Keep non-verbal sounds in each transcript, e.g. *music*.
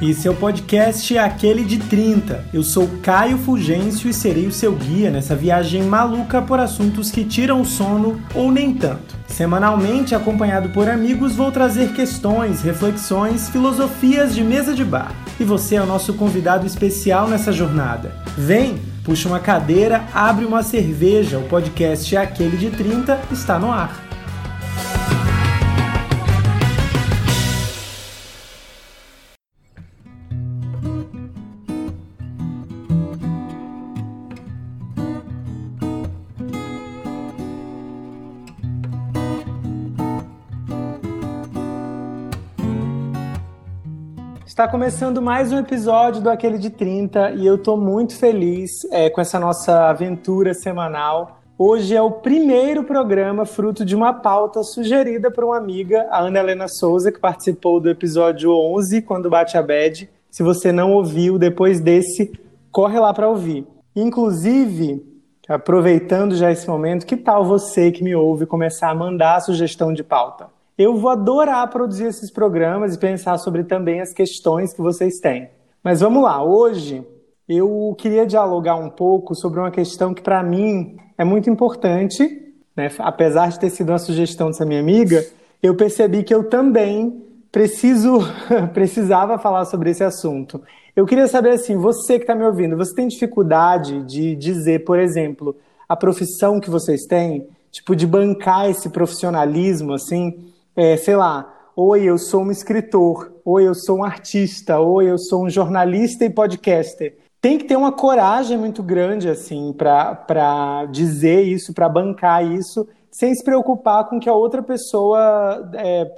Esse é o podcast Aquele de 30. Eu sou Caio Fulgêncio e serei o seu guia nessa viagem maluca por assuntos que tiram o sono ou nem tanto. Semanalmente, acompanhado por amigos, vou trazer questões, reflexões, filosofias de mesa de bar. E você é o nosso convidado especial nessa jornada. Vem, puxa uma cadeira, abre uma cerveja. O podcast Aquele de 30 está no ar. Está começando mais um episódio do Aquele de 30 e eu estou muito feliz é, com essa nossa aventura semanal. Hoje é o primeiro programa fruto de uma pauta sugerida por uma amiga, a Ana Helena Souza, que participou do episódio 11, quando bate a bad. Se você não ouviu depois desse, corre lá para ouvir. Inclusive, aproveitando já esse momento, que tal você que me ouve começar a mandar a sugestão de pauta? Eu vou adorar produzir esses programas e pensar sobre também as questões que vocês têm. Mas vamos lá, hoje eu queria dialogar um pouco sobre uma questão que para mim é muito importante, né? apesar de ter sido uma sugestão dessa minha amiga, eu percebi que eu também preciso *laughs* precisava falar sobre esse assunto. Eu queria saber assim, você que está me ouvindo, você tem dificuldade de dizer, por exemplo, a profissão que vocês têm, tipo de bancar esse profissionalismo assim? É, sei lá, oi, eu sou um escritor, oi, eu sou um artista, oi, eu sou um jornalista e podcaster. Tem que ter uma coragem muito grande, assim, para dizer isso, para bancar isso, sem se preocupar com que a outra pessoa é,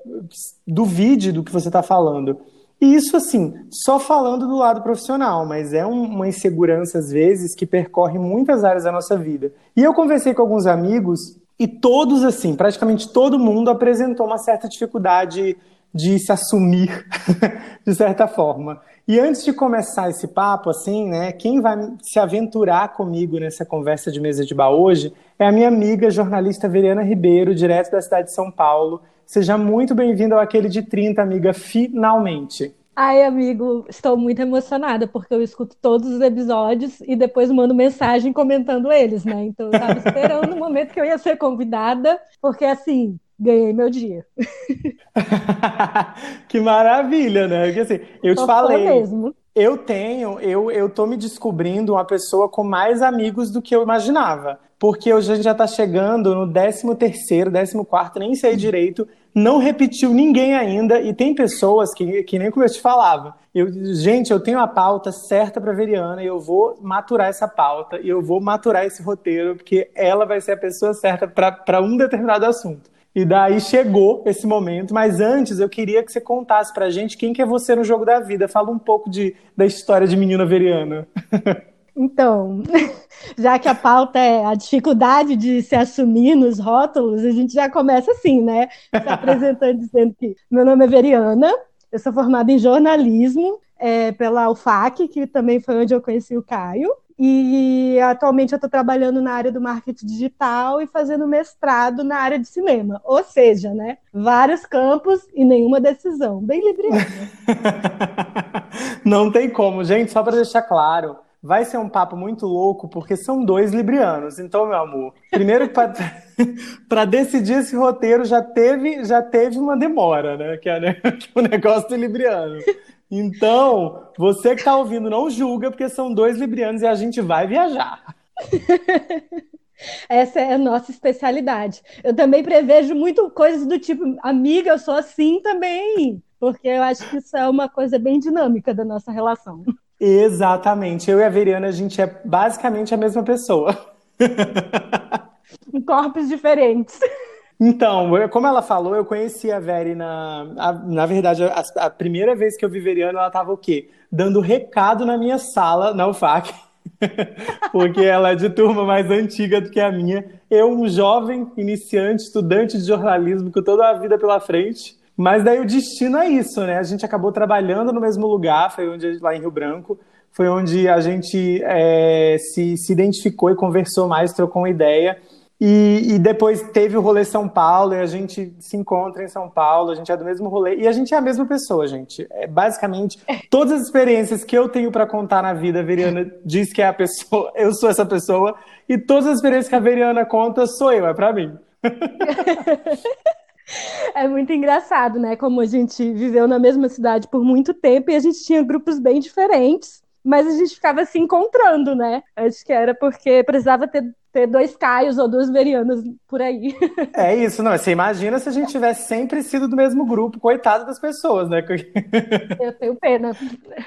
duvide do que você está falando. E isso, assim, só falando do lado profissional, mas é um, uma insegurança, às vezes, que percorre muitas áreas da nossa vida. E eu conversei com alguns amigos e todos, assim, praticamente todo mundo apresentou uma certa dificuldade de se assumir, *laughs* de certa forma. E antes de começar esse papo, assim, né, quem vai se aventurar comigo nessa conversa de mesa de bar hoje é a minha amiga jornalista Veriana Ribeiro, direto da cidade de São Paulo. Seja muito bem-vinda ao Aquele de 30, amiga, finalmente. Ai, amigo, estou muito emocionada, porque eu escuto todos os episódios e depois mando mensagem comentando eles, né? Então eu estava esperando o momento que eu ia ser convidada, porque assim, ganhei meu dia. *laughs* que maravilha, né? Porque assim, eu te falei. Mesmo. Eu tenho, eu, eu tô me descobrindo uma pessoa com mais amigos do que eu imaginava. Porque hoje a gente já tá chegando no 13 terceiro, 14 quarto, nem sei direito, não repetiu ninguém ainda, e tem pessoas que, que nem como eu te falava. Eu, gente, eu tenho a pauta certa para Veriana e eu vou maturar essa pauta e eu vou maturar esse roteiro, porque ela vai ser a pessoa certa para um determinado assunto. E daí chegou esse momento, mas antes eu queria que você contasse pra gente quem que é você no jogo da vida. Fala um pouco de, da história de menina veriana. *laughs* Então, *laughs* já que a pauta é a dificuldade de se assumir nos rótulos, a gente já começa assim, né? Se *laughs* apresentando dizendo que meu nome é Veriana, eu sou formada em jornalismo é, pela UFAC, que também foi onde eu conheci o Caio. E atualmente eu estou trabalhando na área do marketing digital e fazendo mestrado na área de cinema. Ou seja, né? Vários campos e nenhuma decisão. Bem libriana. *laughs* Não tem como, gente, só para deixar claro vai ser um papo muito louco, porque são dois librianos. Então, meu amor, primeiro para *laughs* decidir esse roteiro já teve, já teve uma demora, né? Que é, *laughs* que é o negócio do libriano. Então, você que está ouvindo, não julga, porque são dois librianos e a gente vai viajar. *laughs* Essa é a nossa especialidade. Eu também prevejo muito coisas do tipo, amiga, eu sou assim também, porque eu acho que isso é uma coisa bem dinâmica da nossa relação. Exatamente. Eu e a Veriana, a gente é basicamente a mesma pessoa. em corpos diferentes. Então, como ela falou, eu conheci a Veri na. A, na verdade, a, a, primeira vez que eu vi Veriana, ela estava o quê? Dando recado na minha sala, na UFAC. *laughs* Porque ela é de turma mais antiga do que a minha. Eu, um jovem iniciante, estudante de jornalismo, com toda a vida pela frente. Mas daí o destino é isso, né? A gente acabou trabalhando no mesmo lugar, foi onde lá em Rio Branco, foi onde a gente é, se, se identificou e conversou mais, trocou uma ideia. E, e, depois teve o rolê São Paulo, e a gente se encontra em São Paulo, a gente é do mesmo rolê, e a gente é a mesma pessoa, gente. É, basicamente, *laughs* todas as experiências que eu tenho para contar na vida, a Veriana diz que é a pessoa, *laughs* eu sou essa pessoa, e todas as experiências que a Veriana conta, sou eu, é para mim. *laughs* É muito engraçado, né? Como a gente viveu na mesma cidade por muito tempo e a gente tinha grupos bem diferentes, mas a gente ficava se encontrando, né? Acho que era porque precisava ter, ter dois Caios ou duas Verianas por aí. É isso, não. Você imagina se a gente tivesse sempre sido do mesmo grupo, coitado das pessoas, né? *laughs* Eu tenho pena.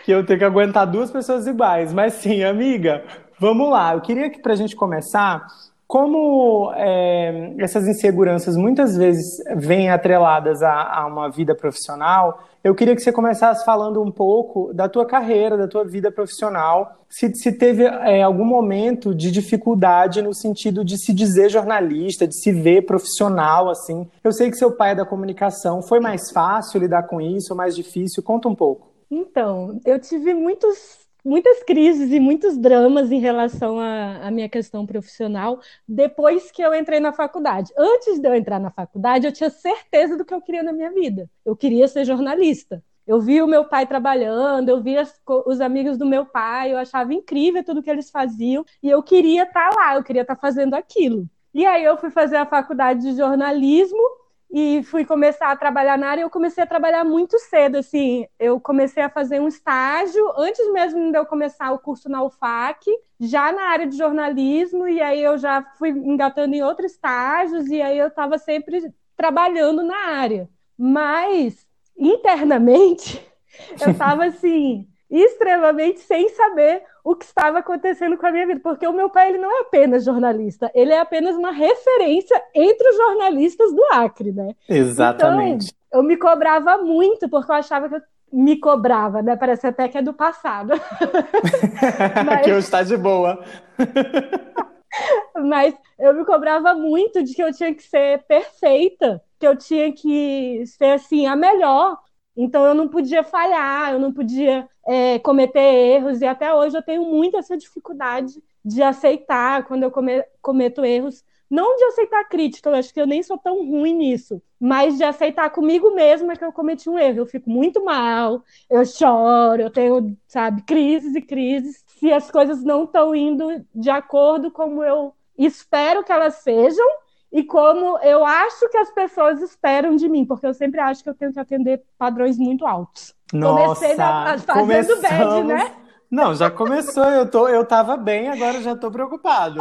Que eu tenho que aguentar duas pessoas iguais. Mas sim, amiga, vamos lá. Eu queria que, pra gente começar, como é, essas inseguranças muitas vezes vêm atreladas a, a, uma vida profissional, eu queria que você começasse falando um pouco da tua carreira, da tua vida profissional. Se, se teve é, algum momento de dificuldade no sentido de se dizer jornalista, de se ver profissional, assim. Eu sei que seu pai é da comunicação. Foi mais fácil lidar com isso, mais difícil? Conta um pouco. Então, eu tive muitos muitas crises e muitos dramas em relação à, minha questão profissional depois que eu entrei na faculdade. Antes de eu entrar na faculdade, eu tinha certeza do que eu queria na minha vida. Eu queria ser jornalista. Eu vi o meu pai trabalhando, eu via os amigos do meu pai, eu achava incrível tudo que eles faziam e eu queria estar lá, eu queria estar fazendo aquilo. E aí eu fui fazer a faculdade de jornalismo e fui começar a trabalhar na área. Eu comecei a trabalhar muito cedo, assim. Eu comecei a fazer um estágio antes mesmo de eu começar o curso na UFAC, já na área de jornalismo. E aí eu já fui engatando em outros estágios e aí eu estava sempre trabalhando na área. Mas internamente *laughs* eu estava assim extremamente sem saber o que estava acontecendo com a minha vida, porque o meu pai ele não é apenas jornalista, ele é apenas uma referência entre os jornalistas do Acre, né? Exatamente. Então, eu me cobrava muito, porque eu achava que eu me cobrava, né? Parece até que é do passado. *laughs* Mas... que hoje está de boa. *laughs* Mas eu me cobrava muito de que eu tinha que ser perfeita, que eu tinha que ser assim a melhor, então eu não podia falhar, eu não podia é, cometer erros, e até hoje eu tenho muito essa dificuldade de aceitar quando eu come, cometo erros. Não de aceitar crítica, eu acho que eu nem sou tão ruim nisso, mas de aceitar comigo mesma que eu cometi um erro. Eu fico muito mal, eu choro, eu tenho, sabe, crises e crises. Se as coisas não estão indo de acordo como eu espero que elas sejam, e como eu acho que as pessoas esperam de mim, porque eu sempre acho que eu tenho que atender padrões muito altos. Nossa, Comecei a, fazendo começamos... bad, né? Não, já começou, eu, tô, eu tava bem, agora já tô preocupado.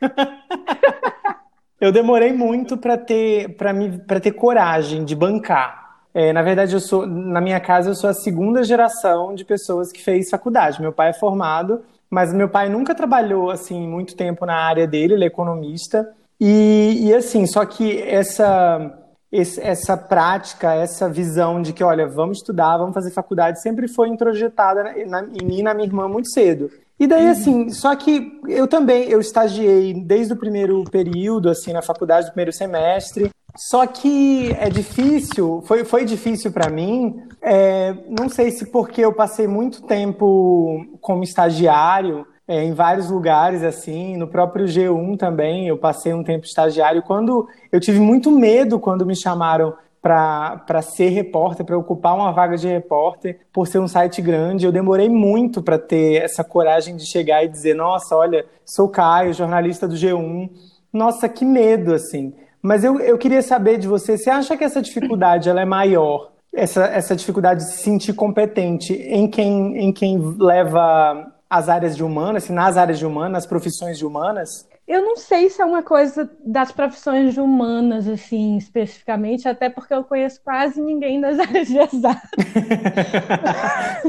*laughs* eu demorei muito para ter, para ter coragem de bancar. É, na verdade, eu sou, na minha casa, eu sou a segunda geração de pessoas que fez faculdade. Meu pai é formado, mas meu pai nunca trabalhou assim muito tempo na área dele, ele é economista. E, e assim, só que essa, essa prática, essa visão de que, olha, vamos estudar, vamos fazer faculdade, sempre foi introjetada na, em mim e na minha irmã muito cedo. E daí, uhum. assim, só que eu também, eu estagiei desde o primeiro período, assim, na faculdade, do primeiro semestre. Só que é difícil, foi, foi difícil para mim, é, não sei se porque eu passei muito tempo como estagiário, é, em vários lugares, assim, no próprio G1 também, eu passei um tempo estagiário. Quando eu tive muito medo quando me chamaram para ser repórter, para ocupar uma vaga de repórter, por ser um site grande. Eu demorei muito para ter essa coragem de chegar e dizer: Nossa, olha, sou Caio, jornalista do G1. Nossa, que medo, assim. Mas eu, eu queria saber de você: você acha que essa dificuldade ela é maior? Essa, essa dificuldade de se sentir competente em quem, em quem leva as áreas de humanas, assim, nas áreas de humanas, nas profissões de humanas? Eu não sei se é uma coisa das profissões de humanas, assim, especificamente, até porque eu conheço quase ninguém das *laughs* áreas de exatas.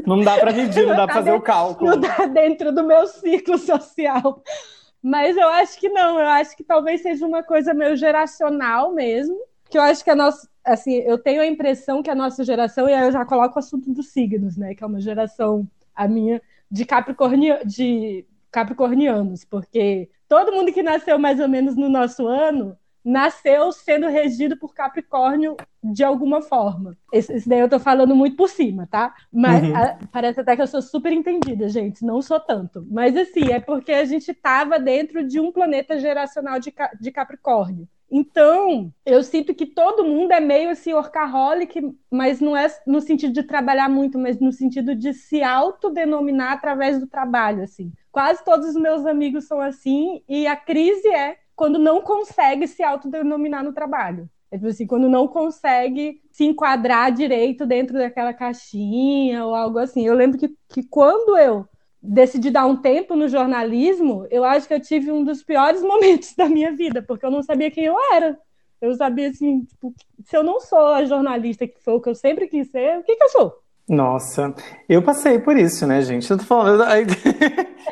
não dá para medir, não, não dá para fazer dentro, o cálculo. Não dá dentro do meu ciclo social. Mas eu acho que não, eu acho que talvez seja uma coisa meio geracional mesmo, que eu acho que a nossa, assim, eu tenho a impressão que a nossa geração, e aí eu já coloco o assunto dos signos, né, que é uma geração, a minha, de, capricornia, de capricornianos, porque todo mundo que nasceu mais ou menos no nosso ano nasceu sendo regido por Capricórnio de alguma forma. Esse, esse daí eu tô falando muito por cima, tá? Mas uhum. a, parece até que eu sou super entendida, gente. Não sou tanto. Mas assim, é porque a gente tava dentro de um planeta geracional de, de Capricórnio. Então, eu sinto que todo mundo é meio assim workaholic, mas não é no sentido de trabalhar muito, mas no sentido de se autodenominar através do trabalho, assim. Quase todos os meus amigos são assim, e a crise é quando não consegue se autodenominar no trabalho. É tipo assim, quando não consegue se enquadrar direito dentro daquela caixinha ou algo assim. Eu lembro que, que quando eu decidi dar um tempo no jornalismo, eu acho que eu tive um dos piores *laughs* momentos da minha vida, porque eu não sabia quem eu era. Eu sabia assim, tipo, se eu não sou a jornalista que foi o que eu sempre quis ser, o que, que eu sou? Nossa, eu passei por isso, né, gente? Eu tô falando. *laughs*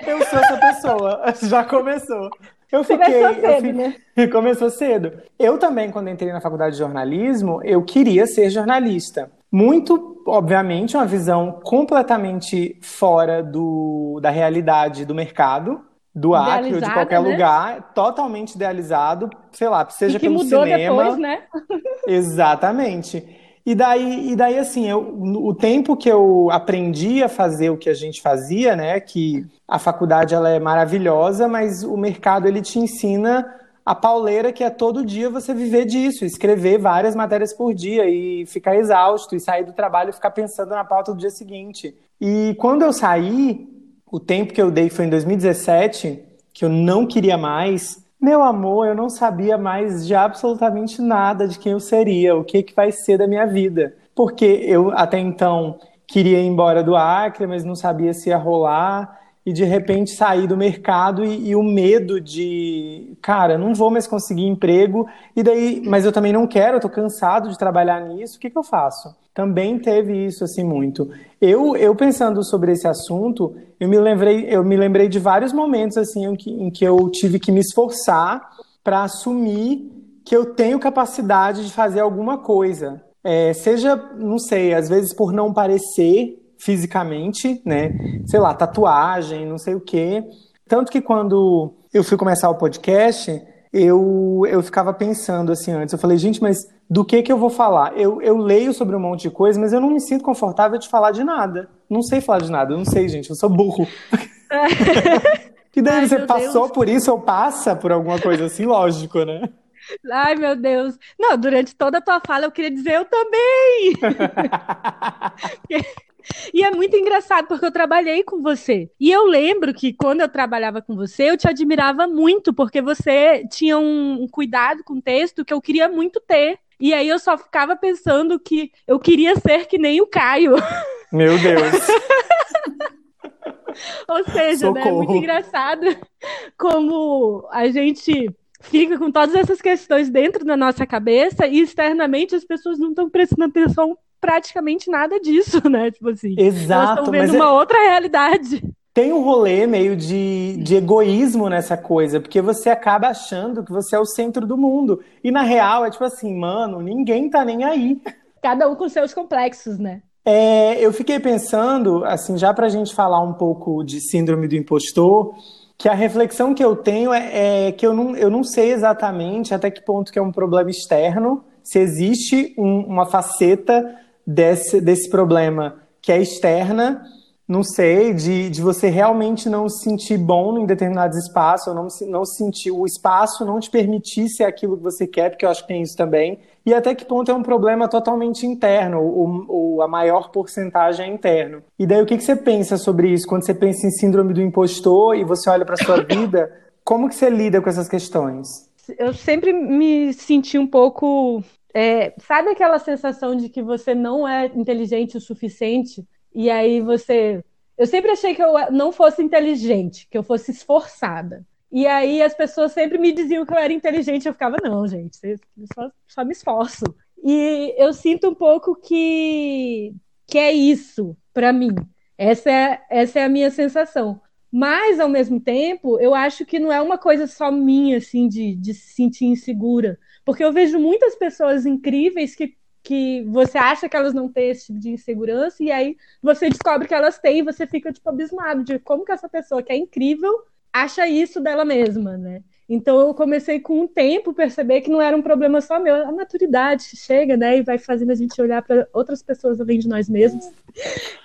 Eu sou essa pessoa, *laughs* já começou. Eu fiquei. Começou cedo, eu fiquei, né? Começou cedo. Eu também, quando entrei na faculdade de jornalismo, eu queria ser jornalista. Muito, obviamente, uma visão completamente fora do, da realidade do mercado, do Acre ou de qualquer né? lugar, totalmente idealizado, sei lá, seja e que pelo mudou cinema. Depois, né? *laughs* *laughs* Exatamente. E daí, e daí assim, eu, o tempo que eu aprendi a fazer o que a gente fazia, né, que a faculdade ela é maravilhosa, mas o mercado ele te ensina a pauleira que é todo dia você viver disso, escrever várias matérias por dia e ficar exausto e sair do trabalho e ficar pensando na pauta do dia seguinte. E quando eu saí, o tempo que eu dei foi em 2017, que eu não queria mais. Meu amor, eu não sabia mais de absolutamente nada de quem eu seria, o que, que vai ser da minha vida. Porque eu até então queria ir embora do Acre, mas não sabia se ia rolar e de repente sair do mercado e, e, o medo de, cara, não vou mais conseguir emprego, e daí, mas eu também não quero, eu tô cansado de trabalhar nisso, o que, que eu faço? Também teve isso assim muito. Eu, eu pensando sobre esse assunto, eu me lembrei, eu me lembrei de vários momentos assim em que, em que eu tive que me esforçar para assumir que eu tenho capacidade de fazer alguma coisa. É, seja, não sei, às vezes por não parecer fisicamente, né? Sei lá, tatuagem, não sei o quê. Tanto que quando eu fui começar o podcast, eu, eu ficava pensando assim antes. Eu falei, gente, mas do que que eu vou falar? Eu, eu leio sobre um monte de coisa, mas eu não me sinto confortável de falar de nada. Não sei falar de nada, eu não sei, gente, eu sou burro. *laughs* e daí Ai, você passou Deus. por isso ou passa por alguma coisa assim, lógico, né? Ai, meu Deus. Não, durante toda a tua fala eu queria dizer eu também. *laughs* *laughs* *laughs* E é muito engraçado, porque eu trabalhei com você. E eu lembro que quando eu trabalhava com você, eu te admirava muito, porque você tinha um, cuidado com o texto que eu queria muito ter. E aí eu só ficava pensando que eu queria ser que nem o Caio. *laughs* Meu Deus. Ou seja, né, é muito engraçado como a gente fica com todas essas questões dentro da nossa cabeça e externamente as pessoas não estão prestando atenção praticamente nada disso, *laughs* né? Tipo assim. Exato. Estão vendo uma é... outra realidade. Tem um rolê meio de, de egoísmo nessa coisa, porque você acaba achando que você é o centro do mundo. E na real é tipo assim, mano, ninguém tá nem aí. Cada um com seus complexos, né? É, eu fiquei pensando, assim, já pra gente falar um pouco de síndrome do impostor, que a reflexão que eu tenho é, é que eu não, eu não sei exatamente até que ponto que é um problema externo, se existe um, uma faceta desse, desse problema que é externa, não sei, de, de você realmente não se sentir bom em determinados espaços, ou não, não sentir o espaço não te permitir ser aquilo que você quer, porque eu acho que tem isso também, e até que ponto é um problema totalmente interno, ou, a maior porcentagem é interno. E daí o que, que você pensa sobre isso? Quando você pensa em síndrome do impostor e você olha para sua vida, como que você lida com essas questões? Eu sempre me senti um pouco é, sabe aquela sensação de que você não é inteligente o suficiente? E aí você. Eu sempre achei que eu não fosse inteligente, que eu fosse esforçada. E aí as pessoas sempre me diziam que eu era inteligente. Eu ficava, não, gente, só, só me esforço. E eu sinto um pouco que, que é isso para mim. Essa é, essa é a minha sensação. Mas, ao mesmo tempo, eu acho que não é uma coisa só minha, assim, de, de se sentir insegura. Porque eu vejo muitas pessoas incríveis que, que você acha que elas não têm esse tipo de insegurança, e aí você descobre que elas têm e você fica, tipo, abismado de como que essa pessoa que é incrível acha isso dela mesma, né? Então eu comecei com o tempo perceber que não era um problema só meu, a maturidade chega, né, e vai fazendo a gente olhar para outras pessoas além de nós mesmos.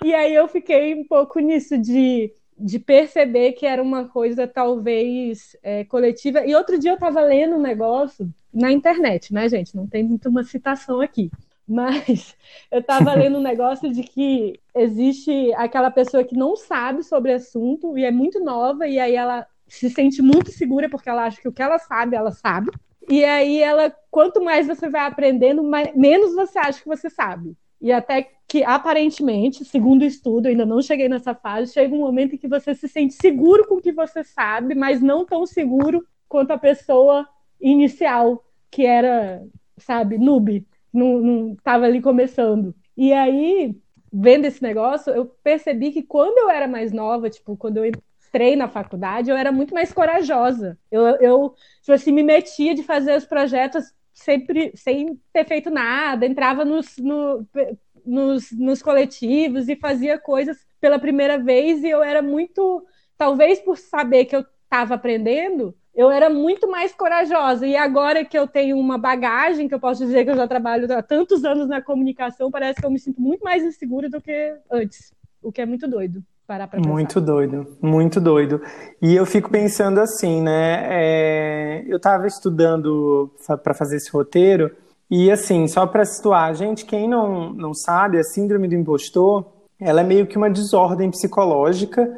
E aí eu fiquei um pouco nisso de de perceber que era uma coisa talvez é, coletiva. E outro dia eu estava lendo um negócio na internet, né, gente? Não tem muito uma citação aqui. Mas *laughs* eu estava lendo um negócio de que existe aquela pessoa que não sabe sobre assunto e é muito nova, e aí ela se sente muito segura porque ela acha que o que ela sabe, ela sabe. E aí ela, quanto mais você vai aprendendo, mais, menos você acha que você sabe. E até que aparentemente, segundo o estudo, ainda não cheguei nessa fase, chega um momento em que você se sente seguro com o que você sabe, mas não tão seguro quanto a pessoa inicial, que era, sabe, noob, não estava ali começando. E aí, vendo esse negócio, eu percebi que quando eu era mais nova, tipo, quando eu entrei na faculdade, eu era muito mais corajosa. Eu, eu tipo assim, me metia de fazer os projetos sempre sem ter feito nada, entrava nos, no, nos, nos coletivos e fazia coisas pela primeira vez e eu era muito, talvez por saber que eu estava aprendendo, eu era muito mais corajosa. E agora que eu tenho uma bagagem, que eu posso dizer que eu já trabalho há tantos anos na comunicação, parece que eu me sinto muito mais insegura do que antes, o que é muito doido. Parar pra muito doido, muito doido. E eu fico pensando assim, né? É... eu estava estudando para fazer esse roteiro e assim, só para situar, gente, quem não, não sabe, a síndrome do impostor, ela é meio que uma desordem psicológica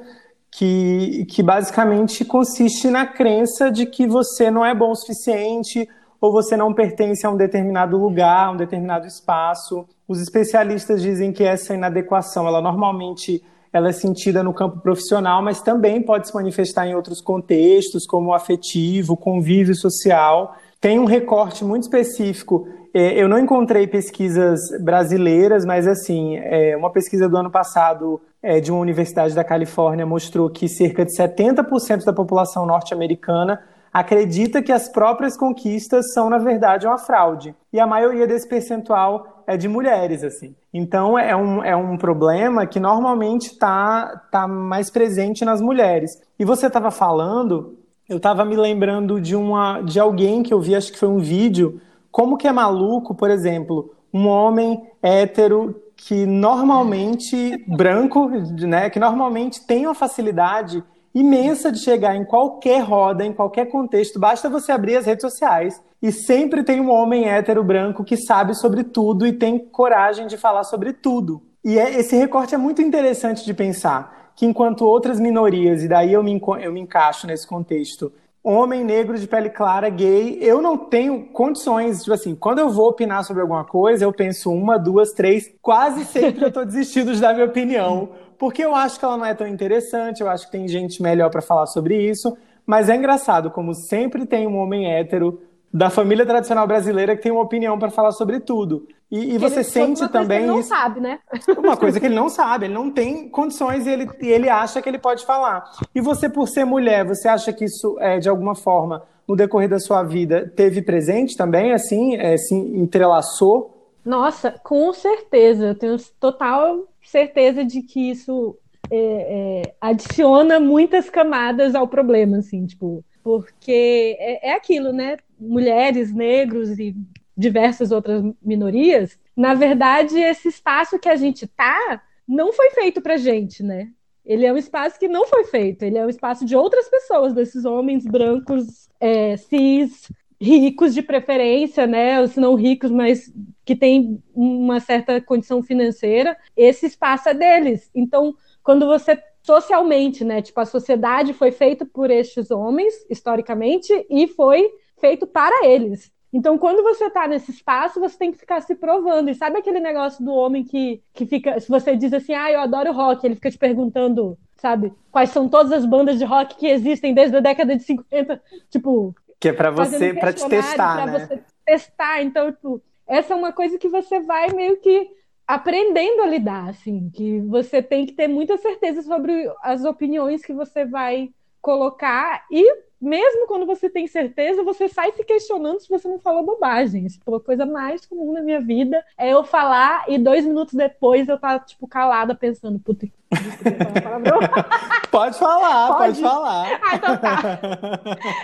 que, que basicamente consiste na crença de que você não é bom o suficiente ou você não pertence a um determinado lugar, a um determinado espaço. Os especialistas dizem que essa inadequação, ela normalmente ela é sentida no campo profissional, mas também pode se manifestar em outros contextos, como afetivo, convívio social tem um recorte muito específico. É, eu não encontrei pesquisas brasileiras, mas assim, é, uma pesquisa do ano passado é, de uma universidade da Califórnia mostrou que cerca de 70% da população norte-americana acredita que as próprias conquistas são, na verdade, uma fraude. E a maioria desse percentual é de mulheres, assim. Então, é um, é um problema que normalmente está tá mais presente nas mulheres. E você estava falando eu estava me lembrando de uma de alguém que eu vi, acho que foi um vídeo, como que é maluco, por exemplo, um homem hétero que normalmente *laughs* branco, né, que normalmente tem uma facilidade imensa de chegar em qualquer roda, em qualquer contexto, basta você abrir as redes sociais e sempre tem um homem hétero branco que sabe sobre tudo e tem coragem de falar sobre tudo. E é, esse recorte é muito interessante de pensar que enquanto outras minorias, e daí eu me, eu me encaixo nesse contexto, homem negro de pele clara, gay, eu não tenho condições, tipo assim, quando eu vou opinar sobre alguma coisa, eu penso uma, duas, três, quase sempre eu tô desistindo de dar minha opinião, porque eu acho que ela não é tão interessante, eu acho que tem gente melhor para falar sobre isso, mas é engraçado como sempre tem um homem hétero da família tradicional brasileira que tem uma opinião para falar sobre tudo. E, e você sente também. ele não isso, sabe, né? Uma coisa que ele não sabe, ele não tem condições e ele, ele acha que ele pode falar. E você, por ser mulher, você acha que isso, é, de alguma forma, no decorrer da sua vida, teve presente também, assim, é, se entrelaçou? Nossa, com certeza. Eu tenho total certeza de que isso é, é, adiciona muitas camadas ao problema, assim, tipo porque é, é aquilo, né? Mulheres, negros e diversas outras minorias, na verdade, esse espaço que a gente tá não foi feito para gente, né? Ele é um espaço que não foi feito, ele é um espaço de outras pessoas, desses homens brancos, é, cis, ricos de preferência, né? Ou se não ricos, mas que têm uma certa condição financeira. Esse espaço é deles. Então, quando você socialmente, né? Tipo, a sociedade foi feita por estes homens, historicamente, e foi feito para eles. Então, quando você está nesse espaço, você tem que ficar se provando. E sabe aquele negócio do homem que, que fica. Se você diz assim, ah, eu adoro rock, ele fica te perguntando, sabe, quais são todas as bandas de rock que existem desde a década de 50, tipo. Que é para você, para te testar, pra né? você testar. Então, tipo, essa é uma coisa que você vai meio que aprendendo a lidar, assim, que você tem que ter muita certeza sobre as opiniões que você vai colocar e mesmo quando você tem certeza, você sai se questionando se você não falou bobagem. Tipo, a coisa mais comum na minha vida é eu falar e dois minutos depois eu tá, tipo, calada pensando, puta, *laughs* pode falar, pode, pode falar. Ah, então tá.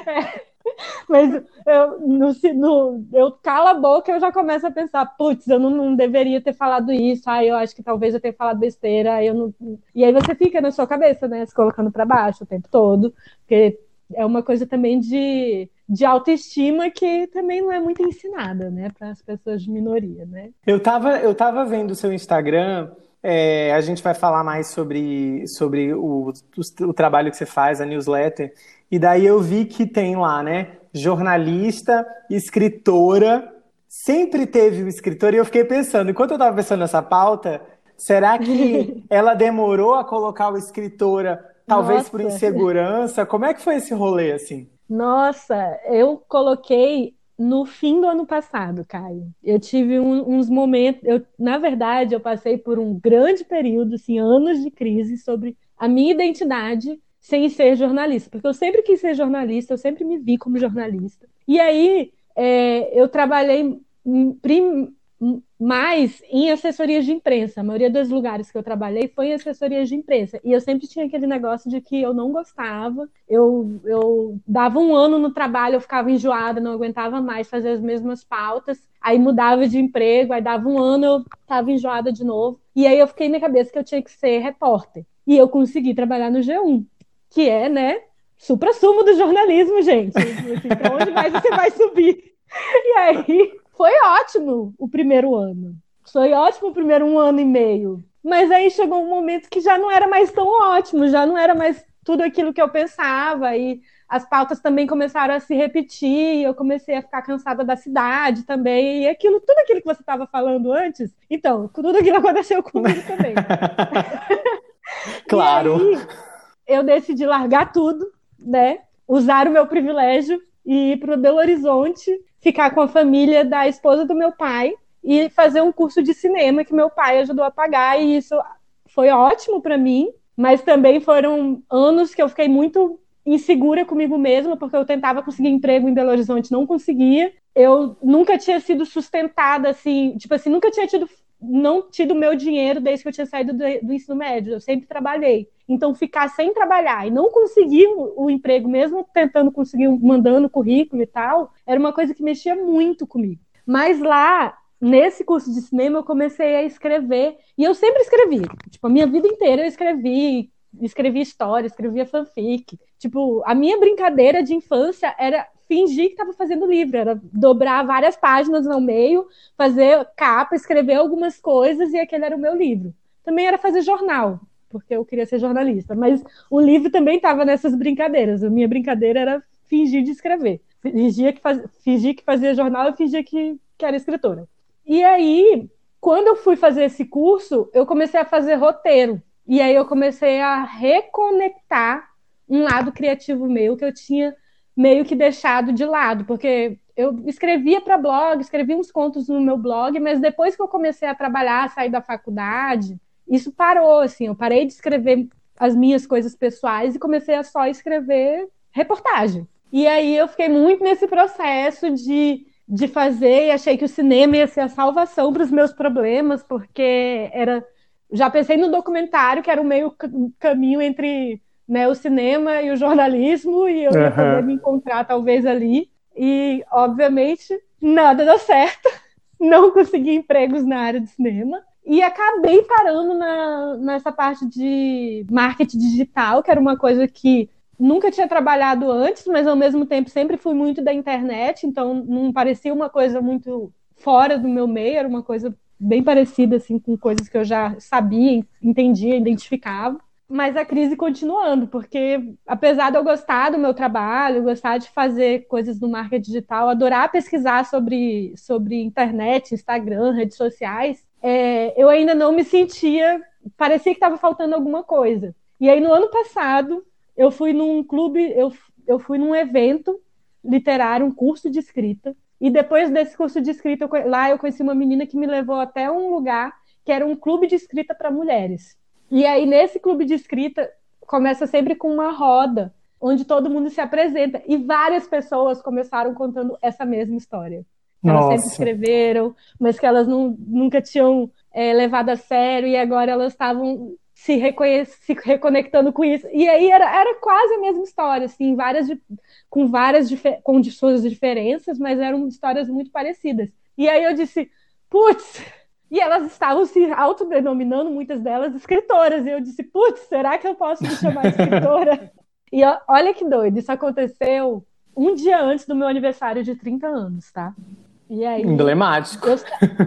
*laughs* É. Mas eu, no, no, eu calo a boca eu já começo a pensar, putz, eu não, não, deveria ter falado isso, aí eu acho que talvez eu tenha falado besteira, eu não... E aí você fica na sua cabeça, né, se colocando para baixo o tempo todo, porque é uma coisa também de, de autoestima que também não é muito ensinada, né, para as pessoas de minoria, né? Eu tava, eu tava vendo o seu Instagram, é, a gente vai falar mais sobre, sobre o, o, o trabalho que você faz, a newsletter, e daí eu vi que tem lá, né, jornalista, escritora, sempre teve o escritor, e eu fiquei pensando, enquanto eu estava pensando nessa pauta, será que *laughs* ela demorou a colocar o escritora Talvez Nossa. por insegurança. Como é que foi esse rolê, assim? Nossa, eu coloquei no fim do ano passado, Caio. Eu tive um, uns momentos. Eu, na verdade, eu passei por um grande período, assim, anos de crise sobre a minha identidade sem ser jornalista, porque eu sempre quis ser jornalista, eu sempre me vi como jornalista. E aí é, eu trabalhei prim, mais em assessorias de imprensa. A maioria dos lugares que eu trabalhei foi em assessorias de imprensa. E eu sempre tinha aquele negócio de que eu não gostava. Eu, eu dava um ano no trabalho, eu ficava enjoada, não aguentava mais fazer as mesmas pautas. Aí mudava de emprego, aí dava um ano, eu estava enjoada de novo. E aí eu fiquei na cabeça que eu tinha que ser repórter. E eu consegui trabalhar no G1, que é, né, supra-sumo do jornalismo, gente. Assim, pra onde mais você vai subir? E aí foi ótimo o primeiro ano. Foi ótimo o primeiro um ano e meio. Mas aí chegou um momento que já não era mais tão ótimo, já não era mais tudo aquilo que eu pensava. E as pautas também começaram a se repetir. Eu comecei a ficar cansada da cidade também. E aquilo, tudo aquilo que você estava falando antes. Então, tudo aquilo aconteceu comigo também. *laughs* claro. Eu decidi largar tudo, né? Usar o meu privilégio e ir para Belo Horizonte ficar com a família da esposa do meu pai e fazer um curso de cinema que meu pai ajudou a pagar e isso foi ótimo para mim, mas também foram anos que eu fiquei muito insegura comigo mesma, porque eu tentava conseguir emprego em Belo Horizonte, não conseguia. Eu nunca tinha sido sustentada assim, tipo assim, nunca tinha tido não tido meu dinheiro desde que eu tinha saído do, do, ensino médio. Eu sempre trabalhei. Então, ficar sem trabalhar e não conseguir o, emprego, mesmo tentando conseguir, mandando currículo e tal, era uma coisa que mexia muito comigo. Mas lá, nesse curso de cinema, eu comecei a escrever. E eu sempre escrevi. Tipo, a minha vida inteira eu escrevi. Escrevi história, escrevia fanfic. Tipo, a minha brincadeira de infância era fingir que estava fazendo livro, era dobrar várias páginas no meio, fazer capa, escrever algumas coisas e aquele era o meu livro. Também era fazer jornal, porque eu queria ser jornalista, mas o livro também estava nessas brincadeiras. A minha brincadeira era fingir de escrever. Fingia que, faz... fingir que fazia jornal e fingia que, que era escritora. E aí, quando eu fui fazer esse curso, eu comecei a fazer roteiro. E aí eu comecei a reconectar um lado criativo meu que eu tinha meio que deixado de lado, porque eu escrevia para blog, escrevia uns contos no meu blog, mas depois que eu comecei a trabalhar, sair da faculdade, isso parou, assim, eu parei de escrever as minhas coisas pessoais e comecei a só escrever reportagem. E aí eu fiquei muito nesse processo de, de fazer e achei que o cinema ia ser a salvação para os meus problemas, porque era já pensei no documentário que era o meio caminho entre né, o cinema e o jornalismo, e eu ia poder me encontrar talvez ali. E, obviamente, nada deu certo. *laughs* Não consegui empregos na área de cinema. E acabei parando na, nessa parte de marketing digital, que era uma coisa que nunca tinha trabalhado antes, mas ao mesmo tempo sempre fui muito da internet, então não parecia uma coisa muito fora do meu meio, era uma coisa bem parecida assim com coisas que eu já sabia, entendia, identificava mas a crise continuando, porque apesar de eu gostar do meu trabalho, gostar de fazer coisas no marketing digital, adorar pesquisar sobre, sobre internet, Instagram, redes sociais, é, eu ainda não me sentia, parecia que estava faltando alguma coisa. E aí no ano passado eu fui num clube, eu, eu fui num evento literário, um curso de escrita, e depois desse curso de escrita, eu, lá eu conheci uma menina que me levou até um lugar que era um clube de escrita para mulheres. E aí, nesse clube de escrita, começa sempre com uma roda, onde todo mundo se apresenta. E várias pessoas começaram contando essa mesma história. Elas sempre escreveram, mas que elas não, nunca tinham é, levado a sério, e agora elas estavam se, se reconectando com isso. E aí era, era quase a mesma história, assim, várias com várias com suas diferenças, mas eram histórias muito parecidas. E aí eu disse, putz, e elas estavam se autodenominando, muitas delas, escritoras. E eu disse, putz, será que eu posso me chamar escritora? *laughs* e olha que doido, isso aconteceu um dia antes do meu aniversário de 30 anos, tá? E aí, emblemático. Eu,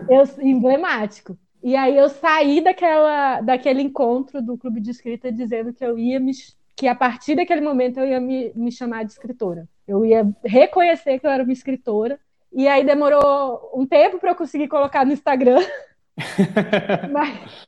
eu, emblemático. E aí eu saí daquela, daquele encontro do clube de escrita dizendo que eu ia me, que a partir daquele momento eu ia me, me chamar de escritora. Eu ia reconhecer que eu era uma escritora. E aí demorou um tempo para eu conseguir colocar no Instagram. *laughs* mas,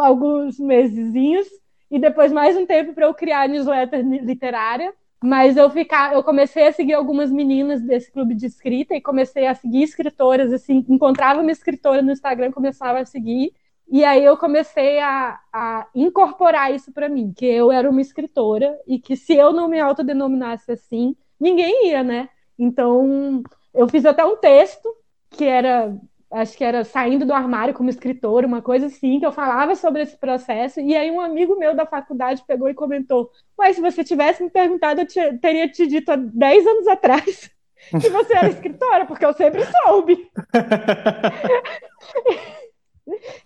alguns mesezinhos. E depois mais um tempo para eu criar a newsletter literária. Mas eu ficar, eu comecei a seguir algumas meninas desse clube de escrita e comecei a seguir escritoras, assim, encontrava uma escritora no Instagram, começava a seguir, e aí eu comecei a, a incorporar isso para mim, que eu era uma escritora e que se eu não me autodenominasse assim, ninguém ia, né? Então, eu fiz até um texto que era acho que era saindo do armário como escritor, uma coisa assim, que eu falava sobre esse processo, e aí um amigo meu da faculdade pegou e comentou: Ué, se você tivesse me perguntado, eu te, teria te dito há 10 anos atrás que você era escritora, porque eu sempre soube.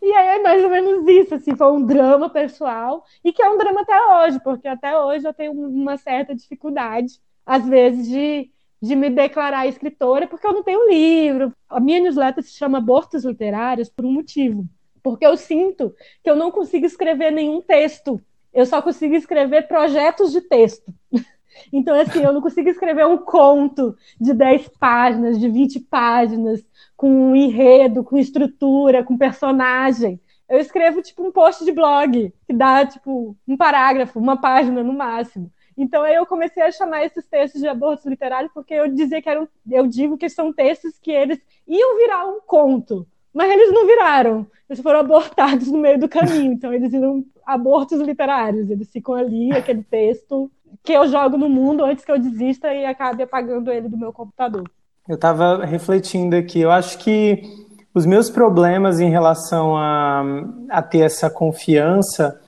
e aí é mais ou menos isso, assim, foi um drama pessoal, e que é um drama até hoje, porque até hoje eu tenho uma certa dificuldade, às vezes, de de me declarar escritora, porque eu não tenho livro. A minha newsletter se chama Abortos Literários por um motivo. Porque eu sinto que eu não consigo escrever nenhum texto. Eu só consigo escrever projetos de texto. *laughs* Então, assim, eu não consigo escrever um conto de 10 páginas, de 20 páginas, com um enredo, com estrutura, com personagem. Eu escrevo, tipo, um post de blog, que dá, tipo, um parágrafo, uma página no máximo. Então aí eu comecei a chamar esses textos de abortos literários porque eu dizia que eram, eu digo que são textos que eles iam virar um conto, mas eles não viraram. Eles foram abortados no meio do caminho, então eles viram abortos literários. Eles ficam ali, aquele texto que eu jogo no mundo antes que eu desista e acabe apagando ele do meu computador. Eu estava refletindo aqui, eu acho que os meus problemas em relação a, a ter essa confiança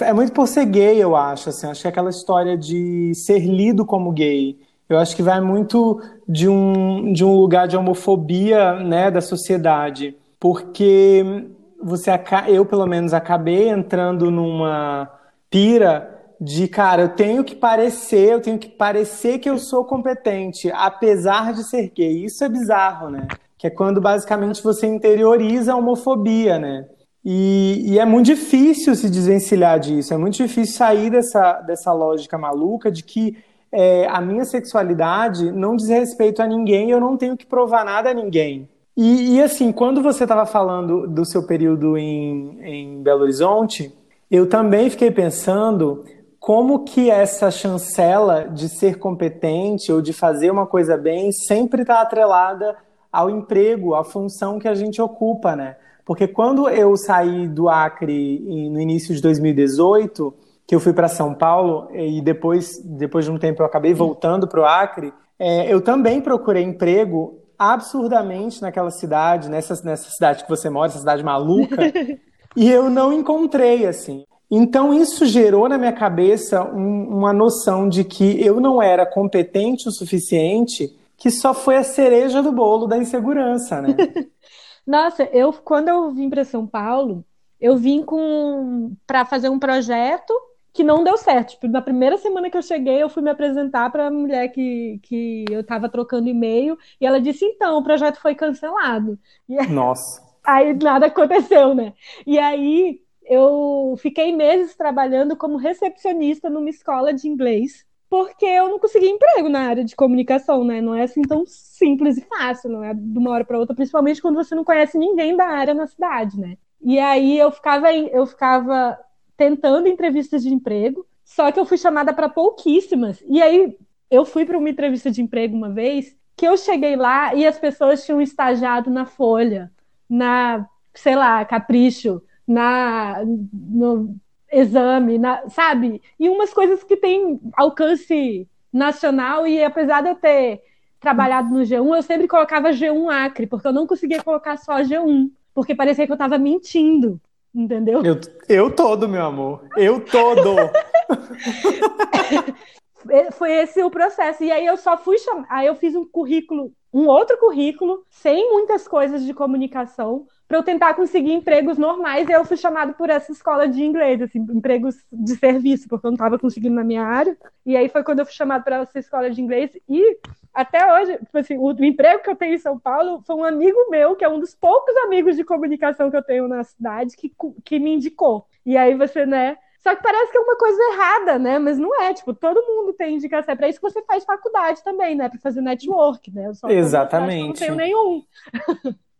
é muito por ser gay, eu acho. Assim, acho que é aquela história de ser lido como gay. Eu acho que vai muito de um, de um lugar de homofobia né, da sociedade. Porque você eu, pelo menos, acabei entrando numa pira de, cara, eu tenho que parecer, eu tenho que parecer que eu sou competente, apesar de ser gay. Isso é bizarro, né? Que é quando basicamente você interioriza a homofobia, né? E, e, é muito difícil se desvencilhar disso, é muito difícil sair dessa, dessa lógica maluca de que é, a minha sexualidade não diz respeito a ninguém, eu não tenho que provar nada a ninguém. E, e assim, quando você estava falando do seu período em, em Belo Horizonte, eu também fiquei pensando como que essa chancela de ser competente ou de fazer uma coisa bem sempre está atrelada ao emprego, à função que a gente ocupa, né? Porque quando eu saí do Acre no início de 2018, que eu fui para São Paulo e depois, depois de um tempo eu acabei voltando para o Acre, é, eu também procurei emprego absurdamente naquela cidade, nessa, nessa cidade que você mora, essa cidade maluca, *laughs* e eu não encontrei, assim. Então isso gerou na minha cabeça um, uma noção de que eu não era competente o suficiente, que só foi a cereja do bolo da insegurança, né? *laughs* Nossa, eu quando eu vim para São Paulo, eu vim com para fazer um projeto que não deu certo. Tipo, na primeira semana que eu cheguei, eu fui me apresentar para a mulher que, que eu estava trocando e-mail e ela disse: "Então, o projeto foi cancelado". Aí, Nossa. *laughs* Aí nada aconteceu, né? E aí eu fiquei meses trabalhando como recepcionista numa escola de inglês porque eu não consegui emprego na área de comunicação, né? Não é assim tão simples e fácil, não é de uma hora para outra, principalmente quando você não conhece ninguém da área na cidade, né? E aí eu ficava eu ficava tentando entrevistas de emprego, só que eu fui chamada para pouquíssimas. E aí eu fui para uma entrevista de emprego uma vez que eu cheguei lá e as pessoas tinham estagiado na Folha, na, sei lá, Capricho, na no exame, na, sabe? E umas coisas que têm alcance nacional, e apesar de eu ter trabalhado no G1, eu sempre colocava G1 Acre, porque eu não conseguia colocar só G1, porque parecia que eu estava mentindo. entendeu? Eu, eu todo, meu amor. Eu todo. *laughs* Foi esse o processo. E aí eu só fui chamar. Aí eu fiz um currículo, um outro currículo, sem muitas coisas de comunicação, para eu tentar conseguir empregos normais. E eu fui chamado por essa escola de inglês, assim, empregos de serviço, porque eu não estava conseguindo na minha área. E aí foi quando eu fui chamado para essa escola de inglês. E até hoje, tipo assim, o, o emprego que eu tenho em São Paulo foi um amigo meu, que é um dos poucos amigos de comunicação que eu tenho na cidade, que, que me indicou. E aí você, né? Só que parece que é uma coisa errada, né? Mas não é, tipo, todo mundo tem indicação. É para isso que você faz faculdade também, né? Para fazer network, né? Eu só Exatamente. não tenho nenhum. *laughs*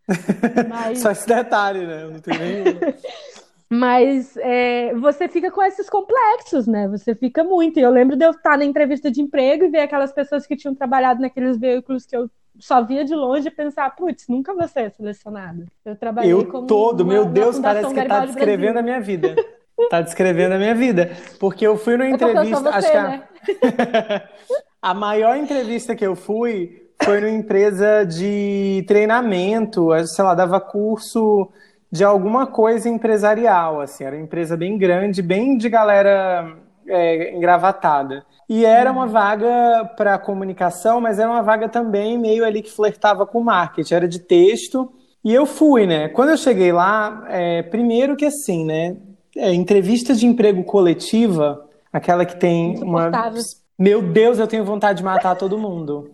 Mas... Só esse detalhe, né? Eu não tenho nenhum. *laughs* Mas é, você fica com esses complexos, né? Você fica muito. E eu lembro de eu estar na entrevista de emprego e ver aquelas pessoas que tinham trabalhado naqueles veículos que eu só via de longe e pensar, putz, nunca vou ser selecionada. Eu trabalhei eu como todo, uma, meu Deus, parece que está descrevendo a minha vida. Tá descrevendo a minha vida. Porque eu fui numa é entrevista. Você, acho que a... Né? *laughs* a maior entrevista que eu fui foi numa empresa de treinamento, sei lá, dava curso de alguma coisa empresarial, assim, era uma empresa bem grande, bem de galera é, engravatada. E era uma vaga para comunicação, mas era uma vaga também meio ali que flertava com marketing, era de texto. E eu fui, né? Quando eu cheguei lá, é, primeiro que assim, né? É, entrevista de emprego coletiva, aquela que tem uma. Meu Deus, eu tenho vontade de matar todo mundo.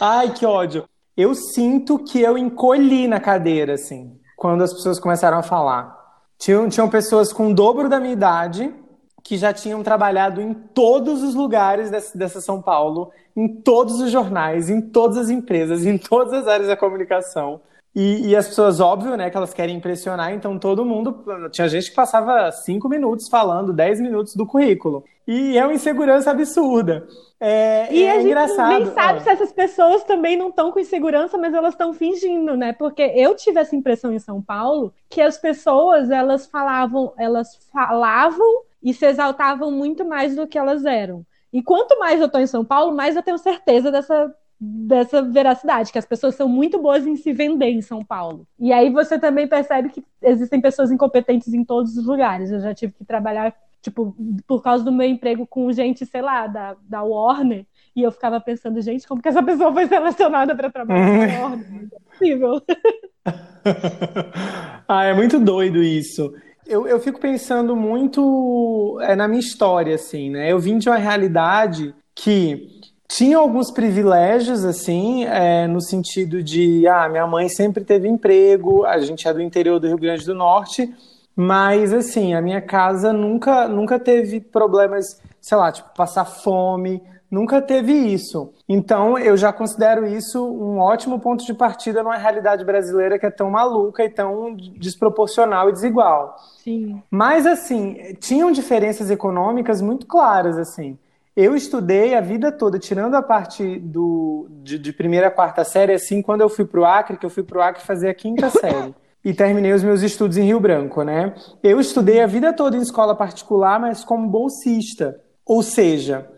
Ai, que ódio. Eu sinto que eu encolhi na cadeira, assim, quando as pessoas começaram a falar. Tinham, tinham pessoas com o dobro da minha idade que já tinham trabalhado em todos os lugares dessa, dessa São Paulo, em todos os jornais, em todas as empresas, em todas as áreas da comunicação. E, e, as pessoas, óbvio, né, que elas querem impressionar, então todo mundo. Tinha gente que passava cinco minutos falando, dez minutos do currículo. E é uma insegurança absurda. É, e é a gente engraçado. nem sabe é. se essas pessoas também não estão com insegurança, mas elas estão fingindo, né? Porque eu tive essa impressão em São Paulo que as pessoas elas falavam, elas falavam e se exaltavam muito mais do que elas eram. E quanto mais eu estou em São Paulo, mais eu tenho certeza dessa dessa veracidade, que as pessoas são muito boas em se vender em São Paulo. E aí você também percebe que existem pessoas incompetentes em todos os lugares. Eu já tive que trabalhar, tipo, por causa do meu emprego com gente, sei lá, da, da Warner, e eu ficava pensando, gente, como que essa pessoa foi selecionada para trabalhar na Warner? é possível. *laughs* ah, é muito doido isso. Eu, eu fico pensando muito é, na minha história, assim, né? Eu vim de uma realidade que tinha alguns privilégios, assim, é, no sentido de, ah, minha mãe sempre teve emprego, a gente é do interior do Rio Grande do Norte, mas, assim, a minha casa nunca, nunca teve problemas, sei lá, tipo, passar fome, nunca teve isso. Então, eu já considero isso um ótimo ponto de partida numa realidade brasileira que é tão maluca e tão desproporcional e desigual. Sim. Mas, assim, tinham diferenças econômicas muito claras, assim. Eu estudei a vida toda, tirando a parte do, de, de primeira a quarta série, assim, quando eu fui para o Acre, que eu fui para o Acre fazer a quinta *laughs* série. e terminei os meus estudos em Rio Branco, né? Eu estudei a vida toda em escola particular, mas como bolsista. Ou seja,